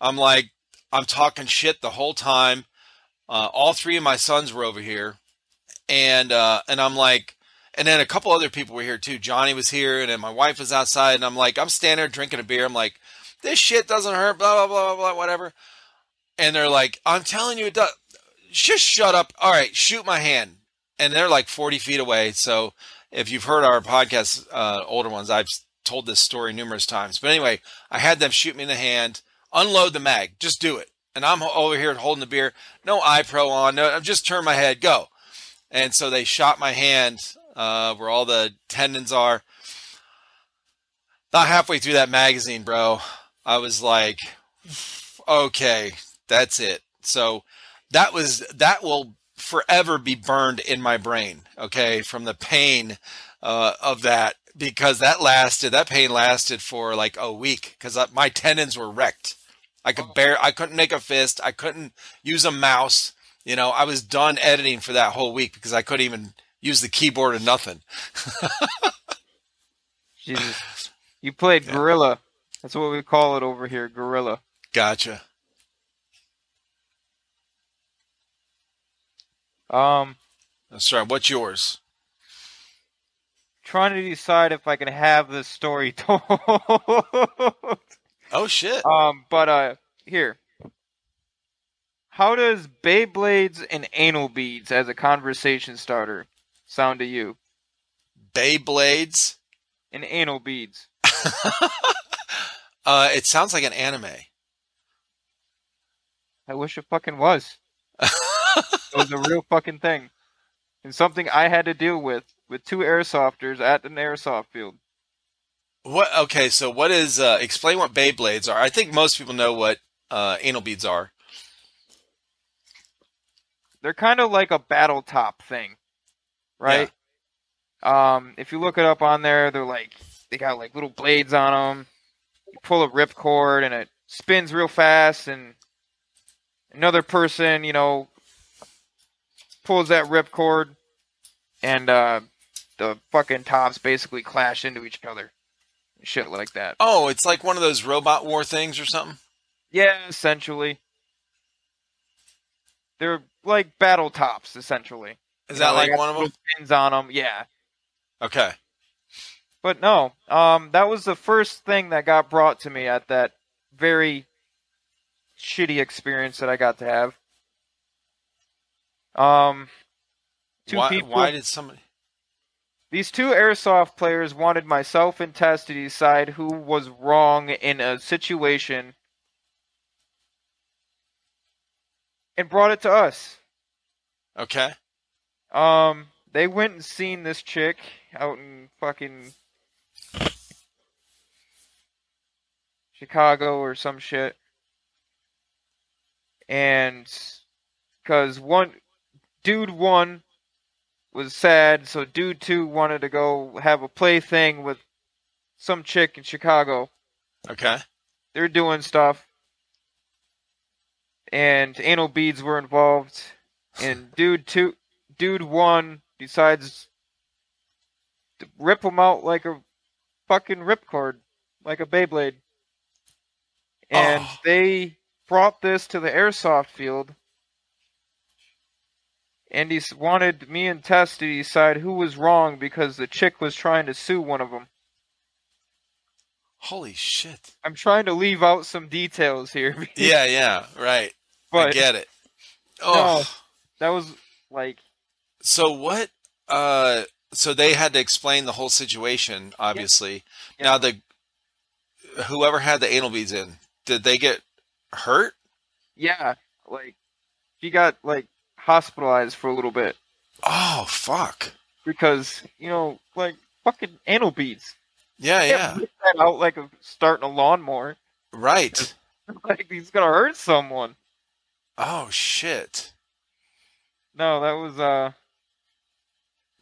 Speaker 1: I'm like, I'm talking shit the whole time. Uh, all three of my sons were over here, and uh, and I'm like, and then a couple other people were here too. Johnny was here, and then my wife was outside, and I'm like, I'm standing there drinking a beer. I'm like, this shit doesn't hurt, blah blah blah blah blah, whatever and they're like, "I'm telling you, it does." Just shut up. All right, shoot my hand. And they're like 40 feet away, so if you've heard our podcast, uh, older ones, I've told this story numerous times. But anyway, I had them shoot me in the hand, unload the mag, just do it. And I'm over here holding the beer, no eye pro on, no, I've just turned my head, go. And so they shot my hand uh, where all the tendons are. Not halfway through that magazine, bro, I was like, okay, that's it. So that was that will forever be burned in my brain. Okay, from the pain uh, of that because that lasted. That pain lasted for like a week because my tendons were wrecked. I could bear. I couldn't make a fist. I couldn't use a mouse. You know, I was done editing for that whole week because I couldn't even use the keyboard or nothing.
Speaker 2: Jesus. You played Gorilla. That's what we call it over here, Gorilla.
Speaker 1: Gotcha.
Speaker 2: Um,
Speaker 1: that's right. What's yours?
Speaker 2: Trying to decide if I can have this story told.
Speaker 1: oh shit.
Speaker 2: Um, but uh, here. How does Beyblades and anal beads as a conversation starter sound to you?
Speaker 1: Beyblades
Speaker 2: and anal beads.
Speaker 1: uh, it sounds like an anime.
Speaker 2: I wish it fucking was. it was a real fucking thing, and something I had to deal with with two airsofters at an airsoft field.
Speaker 1: What? Okay, so what is? Uh, explain what Beyblades are. I think most people know what uh, anal beads are.
Speaker 2: They're kind of like a battle top thing, right? Yeah. Um, if you look it up on there, they're like they got like little blades on them. You pull a rip cord and it spins real fast, and another person, you know, pulls that rip cord, and uh, the fucking tops basically clash into each other. Shit like that.
Speaker 1: Oh, it's like one of those robot war things or something?
Speaker 2: Yeah, essentially. They're like battle tops, essentially.
Speaker 1: Is you that know, like one of them?
Speaker 2: Pins on them, yeah.
Speaker 1: Okay.
Speaker 2: But no, um, that was the first thing that got brought to me at that very shitty experience that I got to have. Um,
Speaker 1: two why, people. Why did somebody?
Speaker 2: These two airsoft players wanted myself and Tess to decide who was wrong in a situation, and brought it to us.
Speaker 1: Okay.
Speaker 2: Um, they went and seen this chick out in fucking Chicago or some shit. And because one dude one was sad, so dude two wanted to go have a play thing with some chick in Chicago.
Speaker 1: Okay.
Speaker 2: They're doing stuff. And anal beads were involved. And dude two dude one decides to rip them out like a fucking ripcord, like a Beyblade. And oh. they brought this to the airsoft field and he wanted me and Tess to decide who was wrong because the chick was trying to sue one of them.
Speaker 1: Holy shit.
Speaker 2: I'm trying to leave out some details here.
Speaker 1: yeah, yeah, right. But I get it. Oh, no,
Speaker 2: that was like
Speaker 1: So what uh so they had to explain the whole situation obviously. Yeah. Now the whoever had the anal beads in, did they get hurt?
Speaker 2: Yeah, like she got like hospitalized for a little bit.
Speaker 1: Oh fuck!
Speaker 2: Because you know, like fucking anal beads.
Speaker 1: Yeah, yeah.
Speaker 2: That out like a, starting a lawnmower.
Speaker 1: Right.
Speaker 2: like he's gonna hurt someone.
Speaker 1: Oh shit.
Speaker 2: No, that was uh.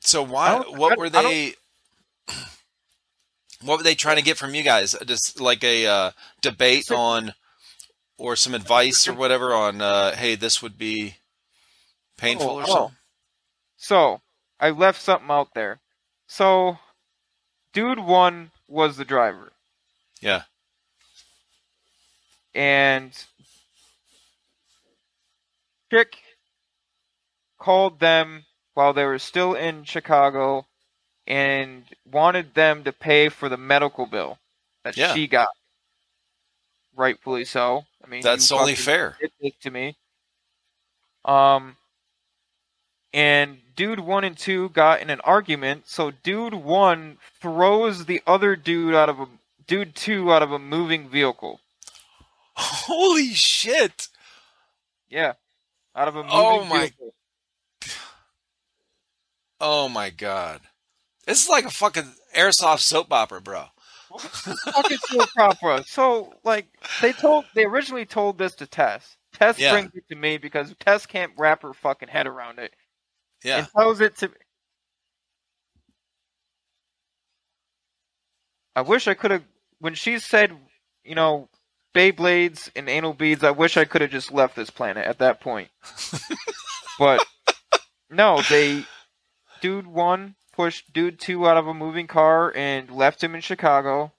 Speaker 1: So why? What were they? What were they trying to get from you guys? Just like a uh, debate on, or some advice or whatever on. Uh, hey, this would be painful oh, or something? Oh.
Speaker 2: So I left something out there. So, dude one was the driver.
Speaker 1: Yeah.
Speaker 2: And chick called them while they were still in Chicago and wanted them to pay for the medical bill that yeah. she got. Rightfully so. I mean,
Speaker 1: that's only fair
Speaker 2: to me. Um, and dude one and two got in an argument. So dude one throws the other dude out of a dude two out of a moving vehicle.
Speaker 1: Holy shit!
Speaker 2: Yeah, out of a oh moving
Speaker 1: oh my,
Speaker 2: vehicle.
Speaker 1: Oh my god! This is like a fucking airsoft soap opera, bro.
Speaker 2: fucking soap opera. So, like, they told they originally told this to Tess. Tess yeah. brings it to me because Tess can't wrap her fucking head around it.
Speaker 1: Yeah.
Speaker 2: Tells it to. I wish I could have. When she said, you know, Beyblades and anal beads, I wish I could have just left this planet at that point. but no, they. Dude one pushed dude two out of a moving car and left him in Chicago.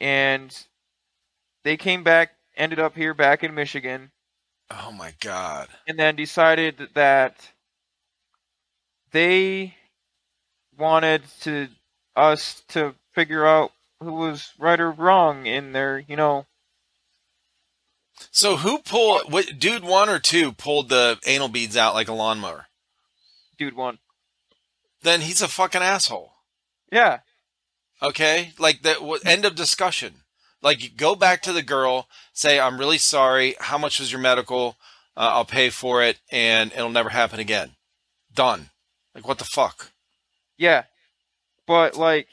Speaker 2: And they came back, ended up here back in Michigan.
Speaker 1: Oh my god.
Speaker 2: And then decided that they wanted to us to figure out who was right or wrong in their, you know.
Speaker 1: So who pulled? What dude one or two pulled the anal beads out like a lawnmower?
Speaker 2: Dude one.
Speaker 1: Then he's a fucking asshole.
Speaker 2: Yeah.
Speaker 1: Okay, like that. End of discussion. Like go back to the girl, say I'm really sorry. How much was your medical? Uh, I'll pay for it, and it'll never happen again. Done. Like what the fuck?
Speaker 2: Yeah, but like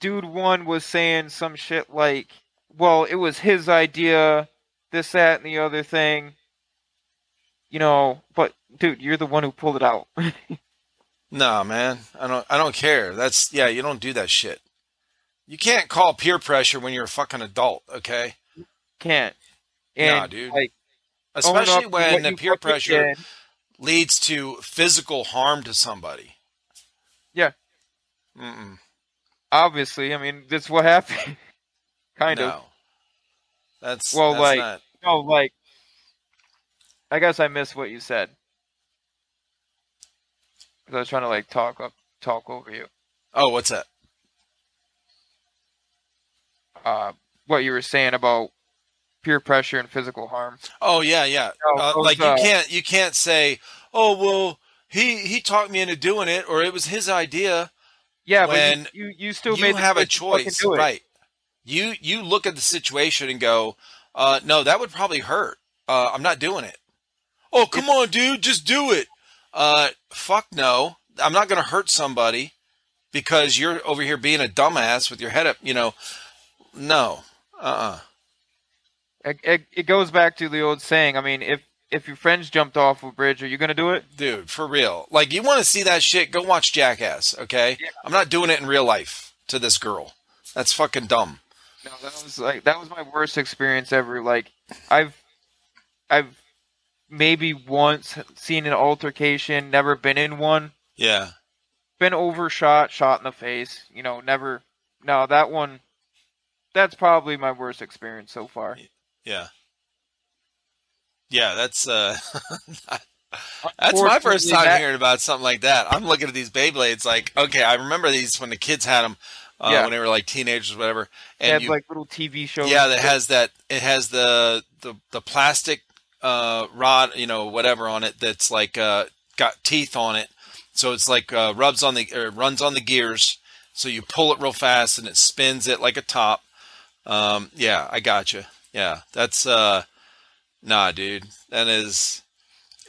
Speaker 2: dude one was saying some shit like, well, it was his idea, this, that, and the other thing. You know, but dude, you're the one who pulled it out.
Speaker 1: nah, man, I don't. I don't care. That's yeah. You don't do that shit. You can't call peer pressure when you're a fucking adult. Okay.
Speaker 2: Can't.
Speaker 1: And, nah, dude. Like, especially when the peer pressure leads to physical harm to somebody.
Speaker 2: Yeah.
Speaker 1: Mm-mm.
Speaker 2: Obviously, I mean that's what happened. kind
Speaker 1: no.
Speaker 2: of.
Speaker 1: That's
Speaker 2: well,
Speaker 1: that's
Speaker 2: like
Speaker 1: not...
Speaker 2: no, like I guess I missed what you said because I was trying to like talk up, talk over you.
Speaker 1: Oh, what's that?
Speaker 2: Uh, what you were saying about peer pressure and physical harm.
Speaker 1: Oh yeah, yeah. No, uh, like you uh, can't you can't say, oh well, he he talked me into doing it, or it was his idea.
Speaker 2: Yeah, when but you, you, you still
Speaker 1: you have a choice, right? You you look at the situation and go, uh, no, that would probably hurt. Uh, I'm not doing it. Oh, come on, dude, just do it. Uh, fuck no, I'm not going to hurt somebody because you're over here being a dumbass with your head up. You know, no, uh, uh-uh.
Speaker 2: it, it, it goes back to the old saying. I mean, if if your friends jumped off a bridge, are you gonna do it?
Speaker 1: Dude, for real. Like you want to see that shit? Go watch Jackass. Okay, yeah. I'm not doing it in real life to this girl. That's fucking dumb.
Speaker 2: No, that was like that was my worst experience ever. Like I've I've maybe once seen an altercation, never been in one.
Speaker 1: Yeah.
Speaker 2: Been overshot, shot in the face. You know, never. No, that one. That's probably my worst experience so far.
Speaker 1: Yeah. Yeah, that's uh, that's my first time that... hearing about something like that. I'm looking at these Beyblades, like, okay, I remember these when the kids had them. Uh, yeah. when they were like teenagers, whatever.
Speaker 2: And had you, like little TV shows.
Speaker 1: Yeah, that has that. It has the the the plastic uh, rod, you know, whatever on it that's like uh, got teeth on it. So it's like uh, rubs on the or runs on the gears. So you pull it real fast and it spins it like a top. Um, yeah, I got you. Yeah, that's uh, Nah, dude. That is.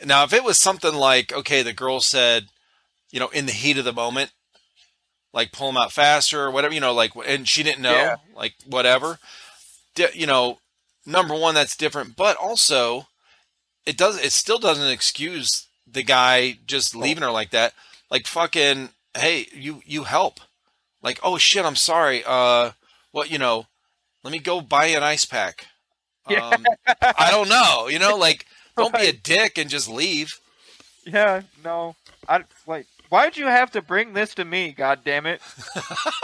Speaker 1: Now, if it was something like, okay, the girl said, you know, in the heat of the moment, like pull them out faster or whatever, you know, like, and she didn't know, yeah. like, whatever. You know, number one, that's different. But also, it does, it still doesn't excuse the guy just leaving her like that. Like, fucking, hey, you, you help. Like, oh shit, I'm sorry. Uh, what, you know, let me go buy an ice pack. Um, I don't know. You know, like don't be a dick and just leave.
Speaker 2: Yeah, no. I like. Why'd you have to bring this to me? God damn it!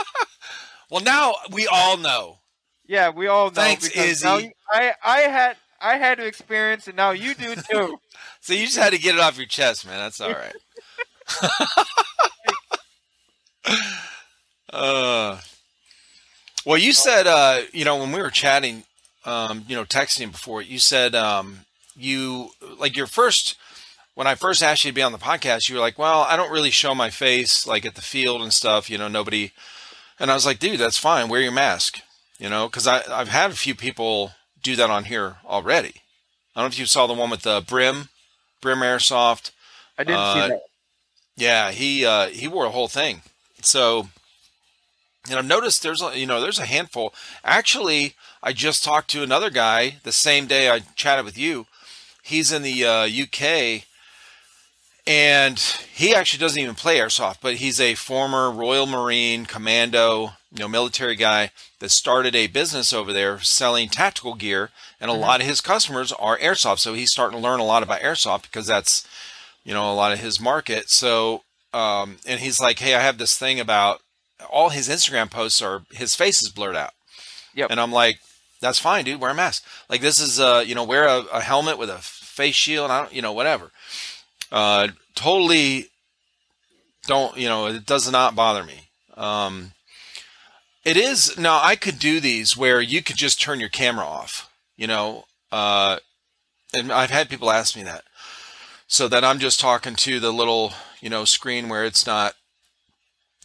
Speaker 1: well, now we all know.
Speaker 2: Yeah, we all know.
Speaker 1: Thanks, Izzy.
Speaker 2: You, I I had I had to experience, and now you do too.
Speaker 1: so you just had to get it off your chest, man. That's all right. uh, well, you said, uh, you know, when we were chatting, um, you know, texting before, you said um, you like your first when I first asked you to be on the podcast, you were like, "Well, I don't really show my face like at the field and stuff. You know, nobody." And I was like, "Dude, that's fine. Wear your mask." You know, because I I've had a few people do that on here already. I don't know if you saw the one with the brim, brim airsoft.
Speaker 2: I didn't uh, see that.
Speaker 1: Yeah, he uh, he wore a whole thing. So, and I've noticed there's a, you know there's a handful. Actually, I just talked to another guy the same day I chatted with you. He's in the uh, UK and he actually doesn't even play airsoft, but he's a former Royal Marine commando, you know, military guy that started a business over there selling tactical gear, and a mm-hmm. lot of his customers are airsoft. So he's starting to learn a lot about airsoft because that's, you know, a lot of his market. So, um, and he's like, hey, I have this thing about all his Instagram posts are his face is blurred out.
Speaker 2: Yep.
Speaker 1: And I'm like, that's fine, dude. Wear a mask. Like this is, uh, you know, wear a, a helmet with a face shield. I don't, you know, whatever. Uh, totally don't, you know, it does not bother me. Um, it is now I could do these where you could just turn your camera off, you know, uh, and I've had people ask me that. So that I'm just talking to the little, you know, screen where it's not,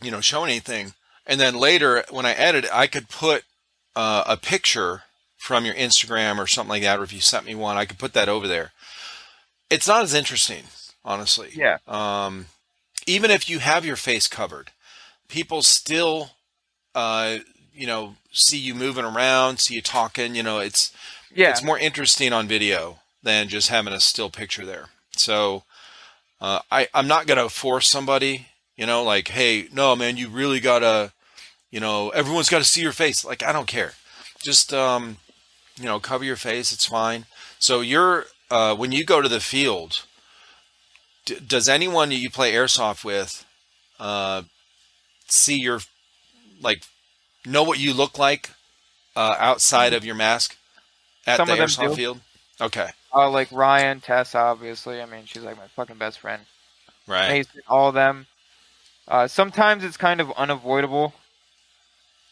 Speaker 1: you know, showing anything. And then later when I edit, I could put uh, a picture from your Instagram or something like that, or if you sent me one, I could put that over there. It's not as interesting honestly.
Speaker 2: Yeah.
Speaker 1: Um, even if you have your face covered, people still, uh, you know, see you moving around, see you talking. You know, it's yeah, it's more interesting on video than just having a still picture there. So, uh, I I'm not gonna force somebody. You know, like, hey, no, man, you really gotta, you know, everyone's got to see your face. Like, I don't care. Just, um, you know, cover your face. It's fine. So you're uh, when you go to the field D- does anyone you play airsoft with uh, see your like know what you look like uh, outside mm-hmm. of your mask at Some the airsoft field? Okay.
Speaker 2: Uh, like Ryan, Tess, obviously. I mean, she's like my fucking best friend.
Speaker 1: Right.
Speaker 2: all of them. Uh, sometimes it's kind of unavoidable.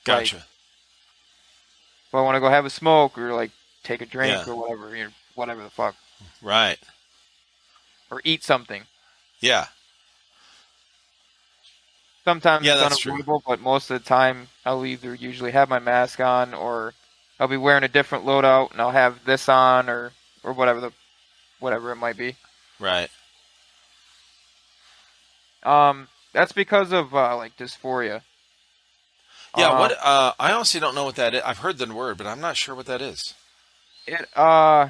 Speaker 1: Gotcha. Like,
Speaker 2: if I want to go have a smoke or like take a drink yeah. or whatever, you know, whatever the fuck.
Speaker 1: Right
Speaker 2: or eat something.
Speaker 1: Yeah.
Speaker 2: Sometimes yeah, it's unavoidable, but most of the time I'll either usually have my mask on or I'll be wearing a different loadout and I'll have this on or or whatever the whatever it might be.
Speaker 1: Right.
Speaker 2: Um, that's because of uh, like dysphoria.
Speaker 1: Yeah, uh, what? Uh, I honestly don't know what that is. I've heard the word, but I'm not sure what that is.
Speaker 2: It uh,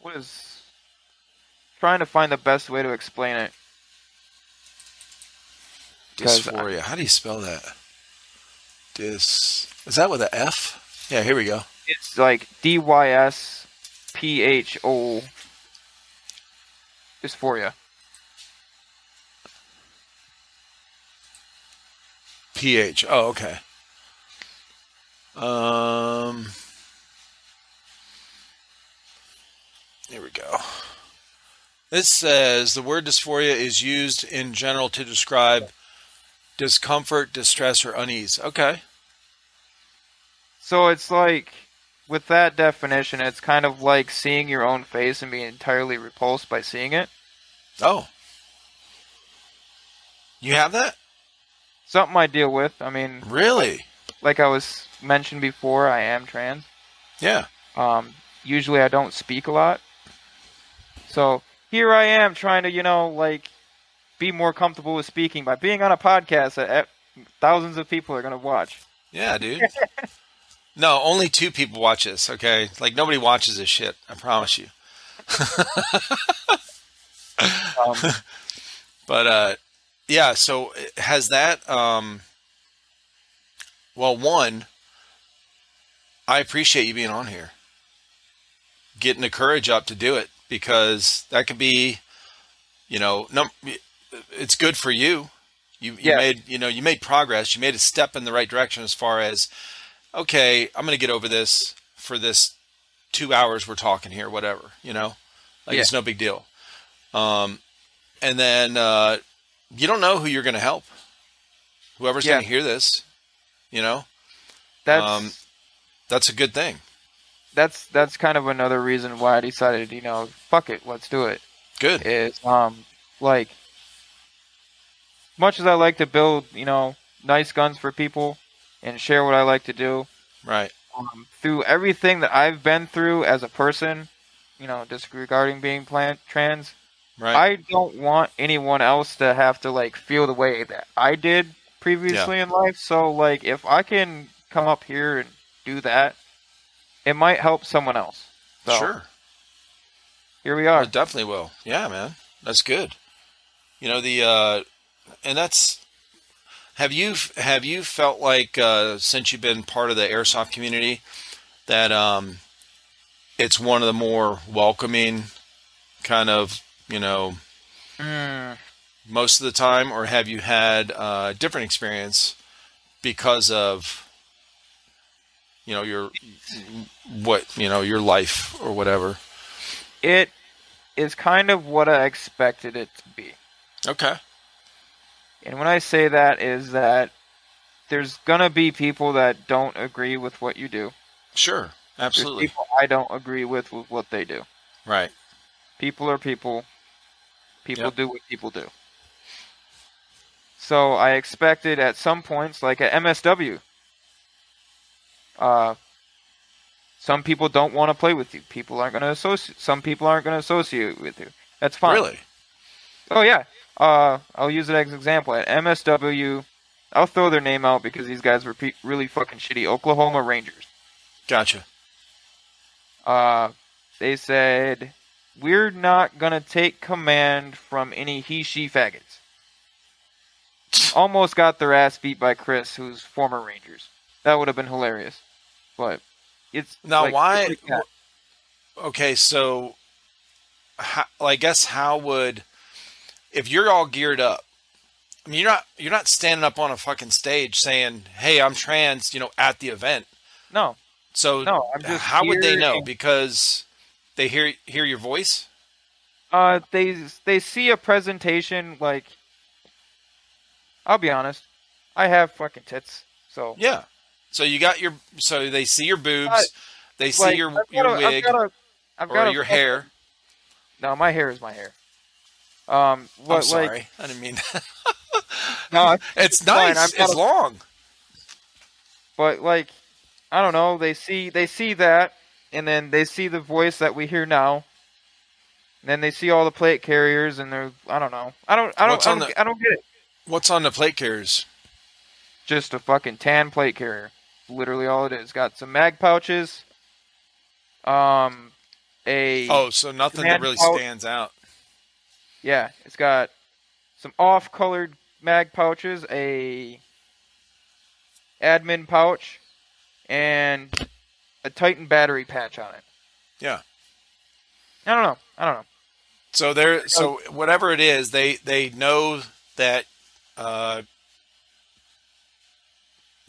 Speaker 2: what is trying to find the best way to explain it.
Speaker 1: Dysphoria. I, How do you spell that? Dys. Is that with an F? Yeah, here we go.
Speaker 2: It's like D Y S P H O. Dysphoria.
Speaker 1: PH. Oh, okay. Um, here we go. This says the word dysphoria is used in general to describe discomfort, distress, or unease. Okay.
Speaker 2: So it's like, with that definition, it's kind of like seeing your own face and being entirely repulsed by seeing it.
Speaker 1: Oh. You have that?
Speaker 2: Something I deal with. I mean,
Speaker 1: really?
Speaker 2: Like I was mentioned before, I am trans.
Speaker 1: Yeah.
Speaker 2: Um, usually I don't speak a lot. So here I am trying to, you know, like be more comfortable with speaking by being on a podcast that thousands of people are going to watch.
Speaker 1: Yeah, dude. no, only two people watch this, okay? Like nobody watches this shit, I promise you. um, but uh yeah, so has that um well, one I appreciate you being on here. Getting the courage up to do it because that could be, you know, num- it's good for you. You, you yeah. made you know you made progress. You made a step in the right direction as far as okay, I'm going to get over this for this two hours we're talking here, whatever. You know, like yeah. it's no big deal. Um, and then uh, you don't know who you're going to help. Whoever's yeah. going to hear this, you know,
Speaker 2: that's um,
Speaker 1: that's a good thing.
Speaker 2: that's that's kind of another reason why I decided, you know, fuck it, let's do it.
Speaker 1: Good.
Speaker 2: Is um like much as I like to build, you know, nice guns for people and share what I like to do.
Speaker 1: Right.
Speaker 2: Um, through everything that I've been through as a person, you know, disregarding being plant trans,
Speaker 1: right.
Speaker 2: I don't want anyone else to have to like feel the way that I did previously yeah. in life. So like if I can come up here and do that, it might help someone else. So,
Speaker 1: sure.
Speaker 2: Here we are.
Speaker 1: It definitely will. Yeah, man. That's good. You know the uh and that's have you have you felt like uh since you've been part of the airsoft community that um it's one of the more welcoming kind of, you know,
Speaker 2: mm.
Speaker 1: most of the time or have you had a different experience because of you know your what you know your life or whatever?
Speaker 2: It is kind of what i expected it to be.
Speaker 1: Okay.
Speaker 2: And when i say that is that there's gonna be people that don't agree with what you do.
Speaker 1: Sure. Absolutely.
Speaker 2: there's people i don't agree with with what they do.
Speaker 1: Right.
Speaker 2: People are people people yep. do what people do so i expected at some points like at msw uh, some people don't want to play with you. People aren't going to associate. Some people aren't going to associate with you. That's fine.
Speaker 1: Really?
Speaker 2: Oh yeah. Uh, I'll use it as an example. At MSW, I'll throw their name out because these guys were pe- really fucking shitty. Oklahoma Rangers.
Speaker 1: Gotcha.
Speaker 2: Uh, they said we're not gonna take command from any he/she faggots. Almost got their ass beat by Chris, who's former Rangers. That would have been hilarious. But it's
Speaker 1: now
Speaker 2: like,
Speaker 1: why? Like okay, so how, I guess how would if you're all geared up? I mean, you're not you're not standing up on a fucking stage saying, "Hey, I'm trans," you know, at the event.
Speaker 2: No.
Speaker 1: So
Speaker 2: no, I'm just
Speaker 1: how would they know? Because they hear hear your voice.
Speaker 2: Uh, they they see a presentation like. I'll be honest, I have fucking tits, so
Speaker 1: yeah. So you got your so they see your boobs, uh, they see like, your your
Speaker 2: a,
Speaker 1: wig
Speaker 2: I've got a, I've
Speaker 1: or
Speaker 2: got
Speaker 1: your hair.
Speaker 2: No, my hair is my hair. Um, what,
Speaker 1: I'm sorry,
Speaker 2: like,
Speaker 1: I didn't mean.
Speaker 2: no,
Speaker 1: it's, it's nice. It's a, long.
Speaker 2: But like, I don't know. They see they see that, and then they see the voice that we hear now. And then they see all the plate carriers, and they're I don't know. I don't I don't I don't, the, I don't get it.
Speaker 1: What's on the plate carriers?
Speaker 2: Just a fucking tan plate carrier literally all it is. Got some mag pouches. Um, a
Speaker 1: oh, so nothing that really pouch. stands out.
Speaker 2: Yeah, it's got some off-colored mag pouches, a admin pouch, and a Titan battery patch on it.
Speaker 1: Yeah.
Speaker 2: I don't know. I don't know.
Speaker 1: So there, so whatever it is, they they know that uh,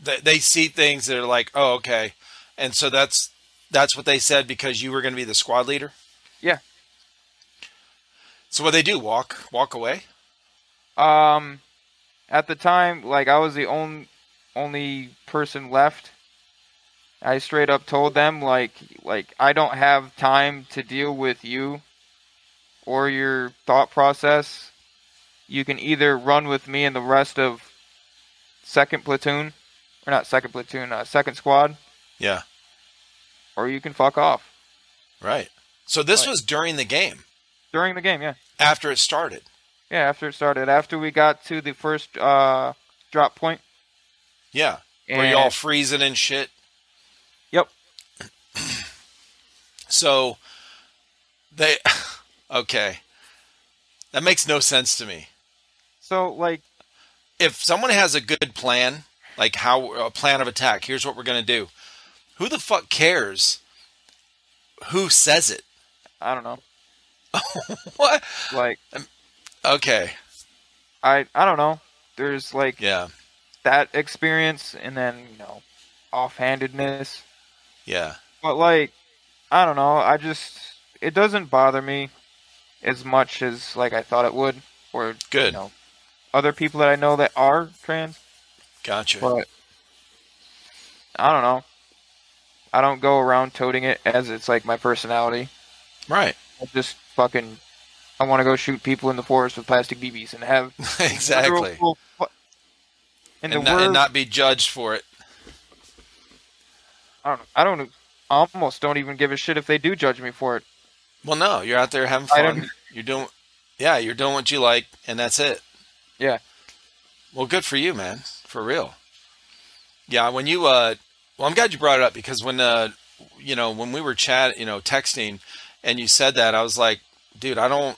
Speaker 1: they, they see things that are like, oh, okay, and so that's that's what they said because you were going to be the squad leader.
Speaker 2: Yeah.
Speaker 1: So what they do? Walk walk away.
Speaker 2: Um, at the time, like I was the only only person left. I straight up told them like like I don't have time to deal with you or your thought process. You can either run with me and the rest of second platoon or not second platoon, uh, second squad.
Speaker 1: Yeah.
Speaker 2: Or you can fuck off.
Speaker 1: Right. So this right. was during the game.
Speaker 2: During the game, yeah.
Speaker 1: After it started.
Speaker 2: Yeah, after it started. After we got to the first uh, drop point.
Speaker 1: Yeah. And... Were you all freezing and shit?
Speaker 2: Yep.
Speaker 1: So they okay. That makes no sense to me.
Speaker 2: So like
Speaker 1: if someone has a good plan like how a plan of attack. Here's what we're gonna do. Who the fuck cares? Who says it?
Speaker 2: I don't know.
Speaker 1: what?
Speaker 2: Like,
Speaker 1: um, okay.
Speaker 2: I I don't know. There's like
Speaker 1: yeah
Speaker 2: that experience, and then you know offhandedness.
Speaker 1: Yeah.
Speaker 2: But like, I don't know. I just it doesn't bother me as much as like I thought it would. Or
Speaker 1: good.
Speaker 2: You know, other people that I know that are trans
Speaker 1: Gotcha.
Speaker 2: But I don't know. I don't go around toting it as it's like my personality.
Speaker 1: Right.
Speaker 2: I just fucking I want to go shoot people in the forest with plastic BBs and have
Speaker 1: exactly and, and, not, and, not, be judged for it.
Speaker 2: I don't. I don't. Almost don't even give a shit if they do judge me for it.
Speaker 1: Well, no, you're out there having fun. You're doing, yeah, you're doing what you like, and that's it.
Speaker 2: Yeah.
Speaker 1: Well, good for you, man. For real. Yeah, when you, uh, well, I'm glad you brought it up because when, uh, you know, when we were chat, you know, texting, and you said that, I was like, dude, I don't.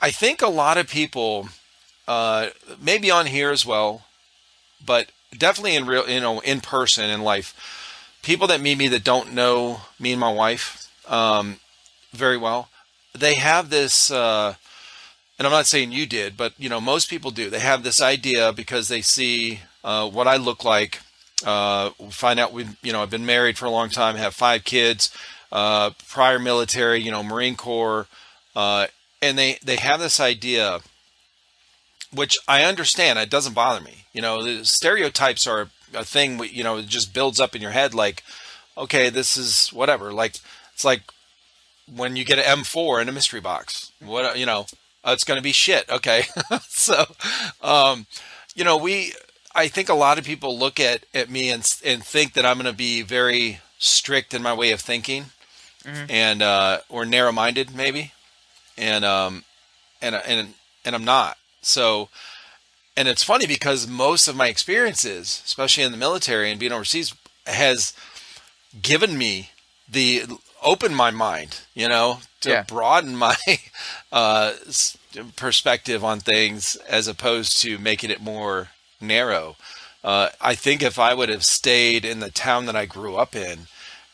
Speaker 1: I think a lot of people, uh, maybe on here as well, but definitely in real, you know, in person in life, people that meet me that don't know me and my wife um, very well, they have this. Uh, and I'm not saying you did, but you know, most people do. They have this idea because they see uh, what I look like. Uh, find out we, you know, I've been married for a long time, have five kids, uh, prior military, you know, Marine Corps, uh, and they they have this idea which I understand. It doesn't bother me. You know, the stereotypes are a thing. You know, it just builds up in your head. Like, okay, this is whatever. Like, it's like when you get an M4 in a mystery box. What you know, uh, it's going to be shit. Okay, so, um, you know, we. I think a lot of people look at at me and and think that I'm going to be very strict in my way of thinking, mm-hmm. and uh, or narrow minded maybe, and um, and and and I'm not. So, and it's funny because most of my experiences, especially in the military and being overseas, has given me the open my mind, you know, to yeah. broaden my uh, perspective on things as opposed to making it more narrow. Uh, I think if I would have stayed in the town that I grew up in,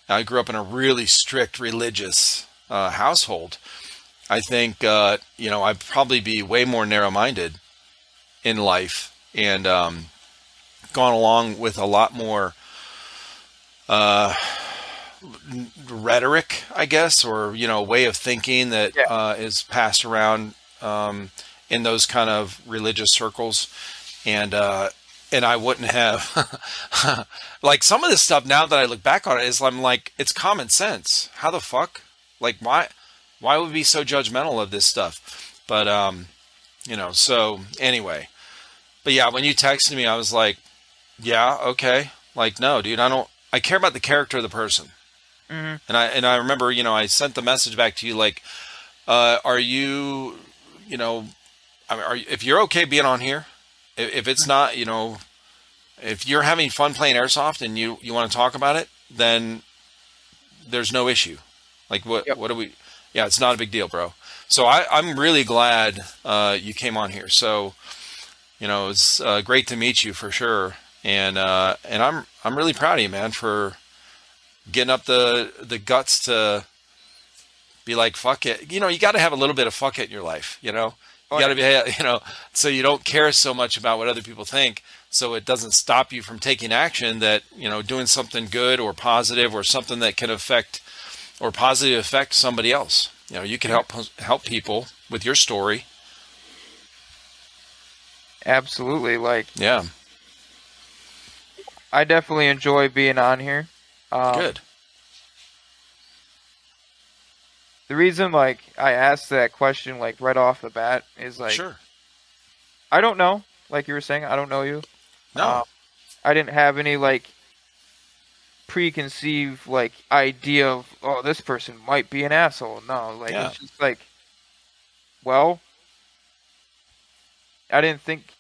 Speaker 1: I grew up in a really strict religious uh, household. I think uh, you know I'd probably be way more narrow-minded in life and um, gone along with a lot more uh, rhetoric, I guess, or you know, way of thinking that yeah. uh, is passed around um, in those kind of religious circles, and uh, and I wouldn't have like some of this stuff. Now that I look back on it, is I'm like, it's common sense. How the fuck? Like, why? why would we be so judgmental of this stuff? But um, you know, so anyway. But yeah, when you texted me, I was like, yeah, okay. Like, no, dude, I don't. I care about the character of the person. Mm-hmm. And I and I remember, you know, I sent the message back to you like, uh, are you, you know, I mean, are if you're okay being on here, if, if it's not, you know, if you're having fun playing airsoft and you you want to talk about it, then there's no issue. Like what yep. what do we yeah, it's not a big deal, bro. So I, I'm really glad uh, you came on here. So, you know, it's uh, great to meet you for sure, and uh, and I'm I'm really proud of you, man, for getting up the the guts to be like fuck it. You know, you got to have a little bit of fuck it in your life. You know, you got to be you know, so you don't care so much about what other people think. So it doesn't stop you from taking action that you know doing something good or positive or something that can affect or positively affect somebody else. You know, you can help help people with your story.
Speaker 2: Absolutely, like
Speaker 1: yeah.
Speaker 2: I definitely enjoy being on here.
Speaker 1: Um, Good.
Speaker 2: The reason, like, I asked that question, like, right off the bat, is like,
Speaker 1: sure.
Speaker 2: I don't know. Like you were saying, I don't know you.
Speaker 1: No. Um,
Speaker 2: I didn't have any like preconceived like idea of oh this person might be an asshole. No, like yeah. it's just like well I didn't think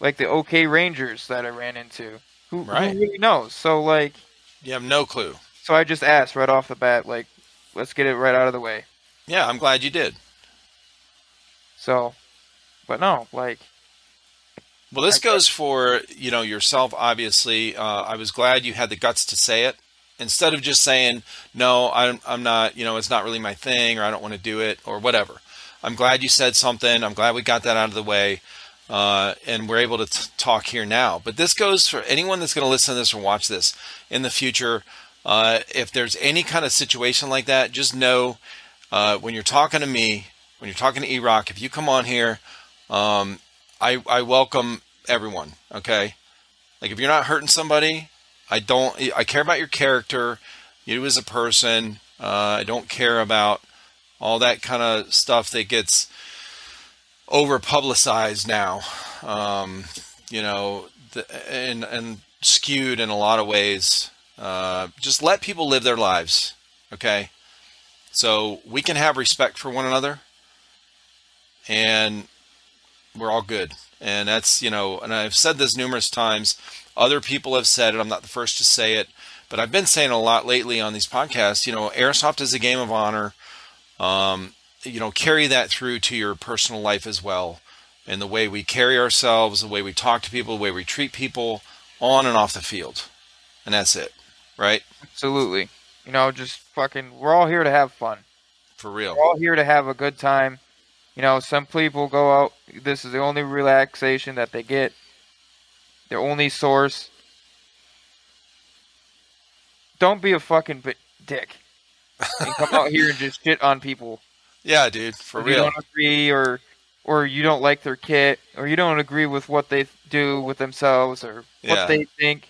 Speaker 2: like the OK Rangers that I ran into. Who, right. who really knows? So like
Speaker 1: You have no clue.
Speaker 2: So I just asked right off the bat, like, let's get it right out of the way.
Speaker 1: Yeah, I'm glad you did.
Speaker 2: So but no, like
Speaker 1: well, this goes for you know yourself. Obviously, uh, I was glad you had the guts to say it instead of just saying no. I'm I'm not. You know, it's not really my thing, or I don't want to do it, or whatever. I'm glad you said something. I'm glad we got that out of the way, uh, and we're able to t- talk here now. But this goes for anyone that's going to listen to this or watch this in the future. Uh, if there's any kind of situation like that, just know uh, when you're talking to me, when you're talking to E-Rock, if you come on here, um, I, I welcome everyone. Okay, like if you're not hurting somebody, I don't. I care about your character, you as a person. Uh, I don't care about all that kind of stuff that gets over publicized now. Um, you know, the, and and skewed in a lot of ways. Uh, just let people live their lives, okay? So we can have respect for one another, and we're all good. And that's you know, and I've said this numerous times. Other people have said it. I'm not the first to say it, but I've been saying a lot lately on these podcasts. You know, airsoft is a game of honor. Um, you know, carry that through to your personal life as well, and the way we carry ourselves, the way we talk to people, the way we treat people on and off the field, and that's it, right?
Speaker 2: Absolutely. You know, just fucking. We're all here to have fun.
Speaker 1: For real.
Speaker 2: We're all here to have a good time. You know, some people go out. This is the only relaxation that they get. Their only source. Don't be a fucking dick and come out here and just shit on people.
Speaker 1: Yeah, dude, for
Speaker 2: if
Speaker 1: real.
Speaker 2: You don't agree, or or you don't like their kit, or you don't agree with what they do with themselves, or what
Speaker 1: Yeah.
Speaker 2: they think.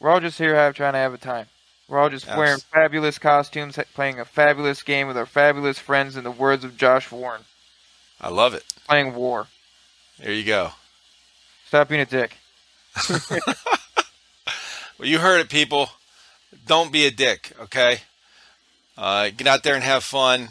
Speaker 2: We're all just here have trying to have a time. We're all just wearing fabulous costumes, playing a fabulous game with our fabulous friends. In the words of Josh Warren,
Speaker 1: I love it.
Speaker 2: playing war.
Speaker 1: There you go.
Speaker 2: Stop being a dick.
Speaker 1: Well, you heard it, people. Don't be a dick, okay? Uh, get out there and have fun.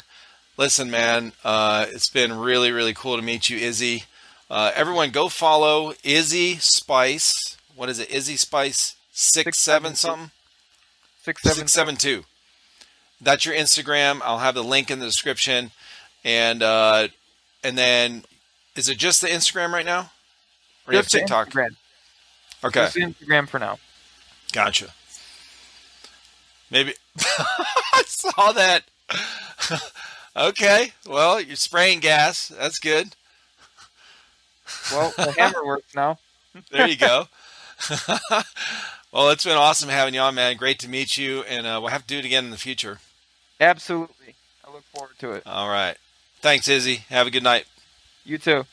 Speaker 1: Listen, man, uh, it's been really, really cool to meet you, Izzy. Uh, everyone, go follow Izzy Spice. What is it? Izzy Spice six
Speaker 2: Six,
Speaker 1: seven
Speaker 2: seven,
Speaker 1: something
Speaker 2: Six seven.
Speaker 1: six seven two. That's your Instagram. I'll have the link in the description, and uh, and then is it just the Instagram right now? Or you have
Speaker 2: Just
Speaker 1: TikTok?
Speaker 2: Instagram.
Speaker 1: Okay,
Speaker 2: Just Instagram for now.
Speaker 1: Gotcha. Maybe I saw that. okay, well, you're spraying gas. That's good.
Speaker 2: Well, the hammer works now.
Speaker 1: There you go. well, it's been awesome having you on, man. Great to meet you, and uh, we'll have to do it again in the future.
Speaker 2: Absolutely. I look forward to it.
Speaker 1: All right. Thanks, Izzy. Have a good night.
Speaker 2: You too.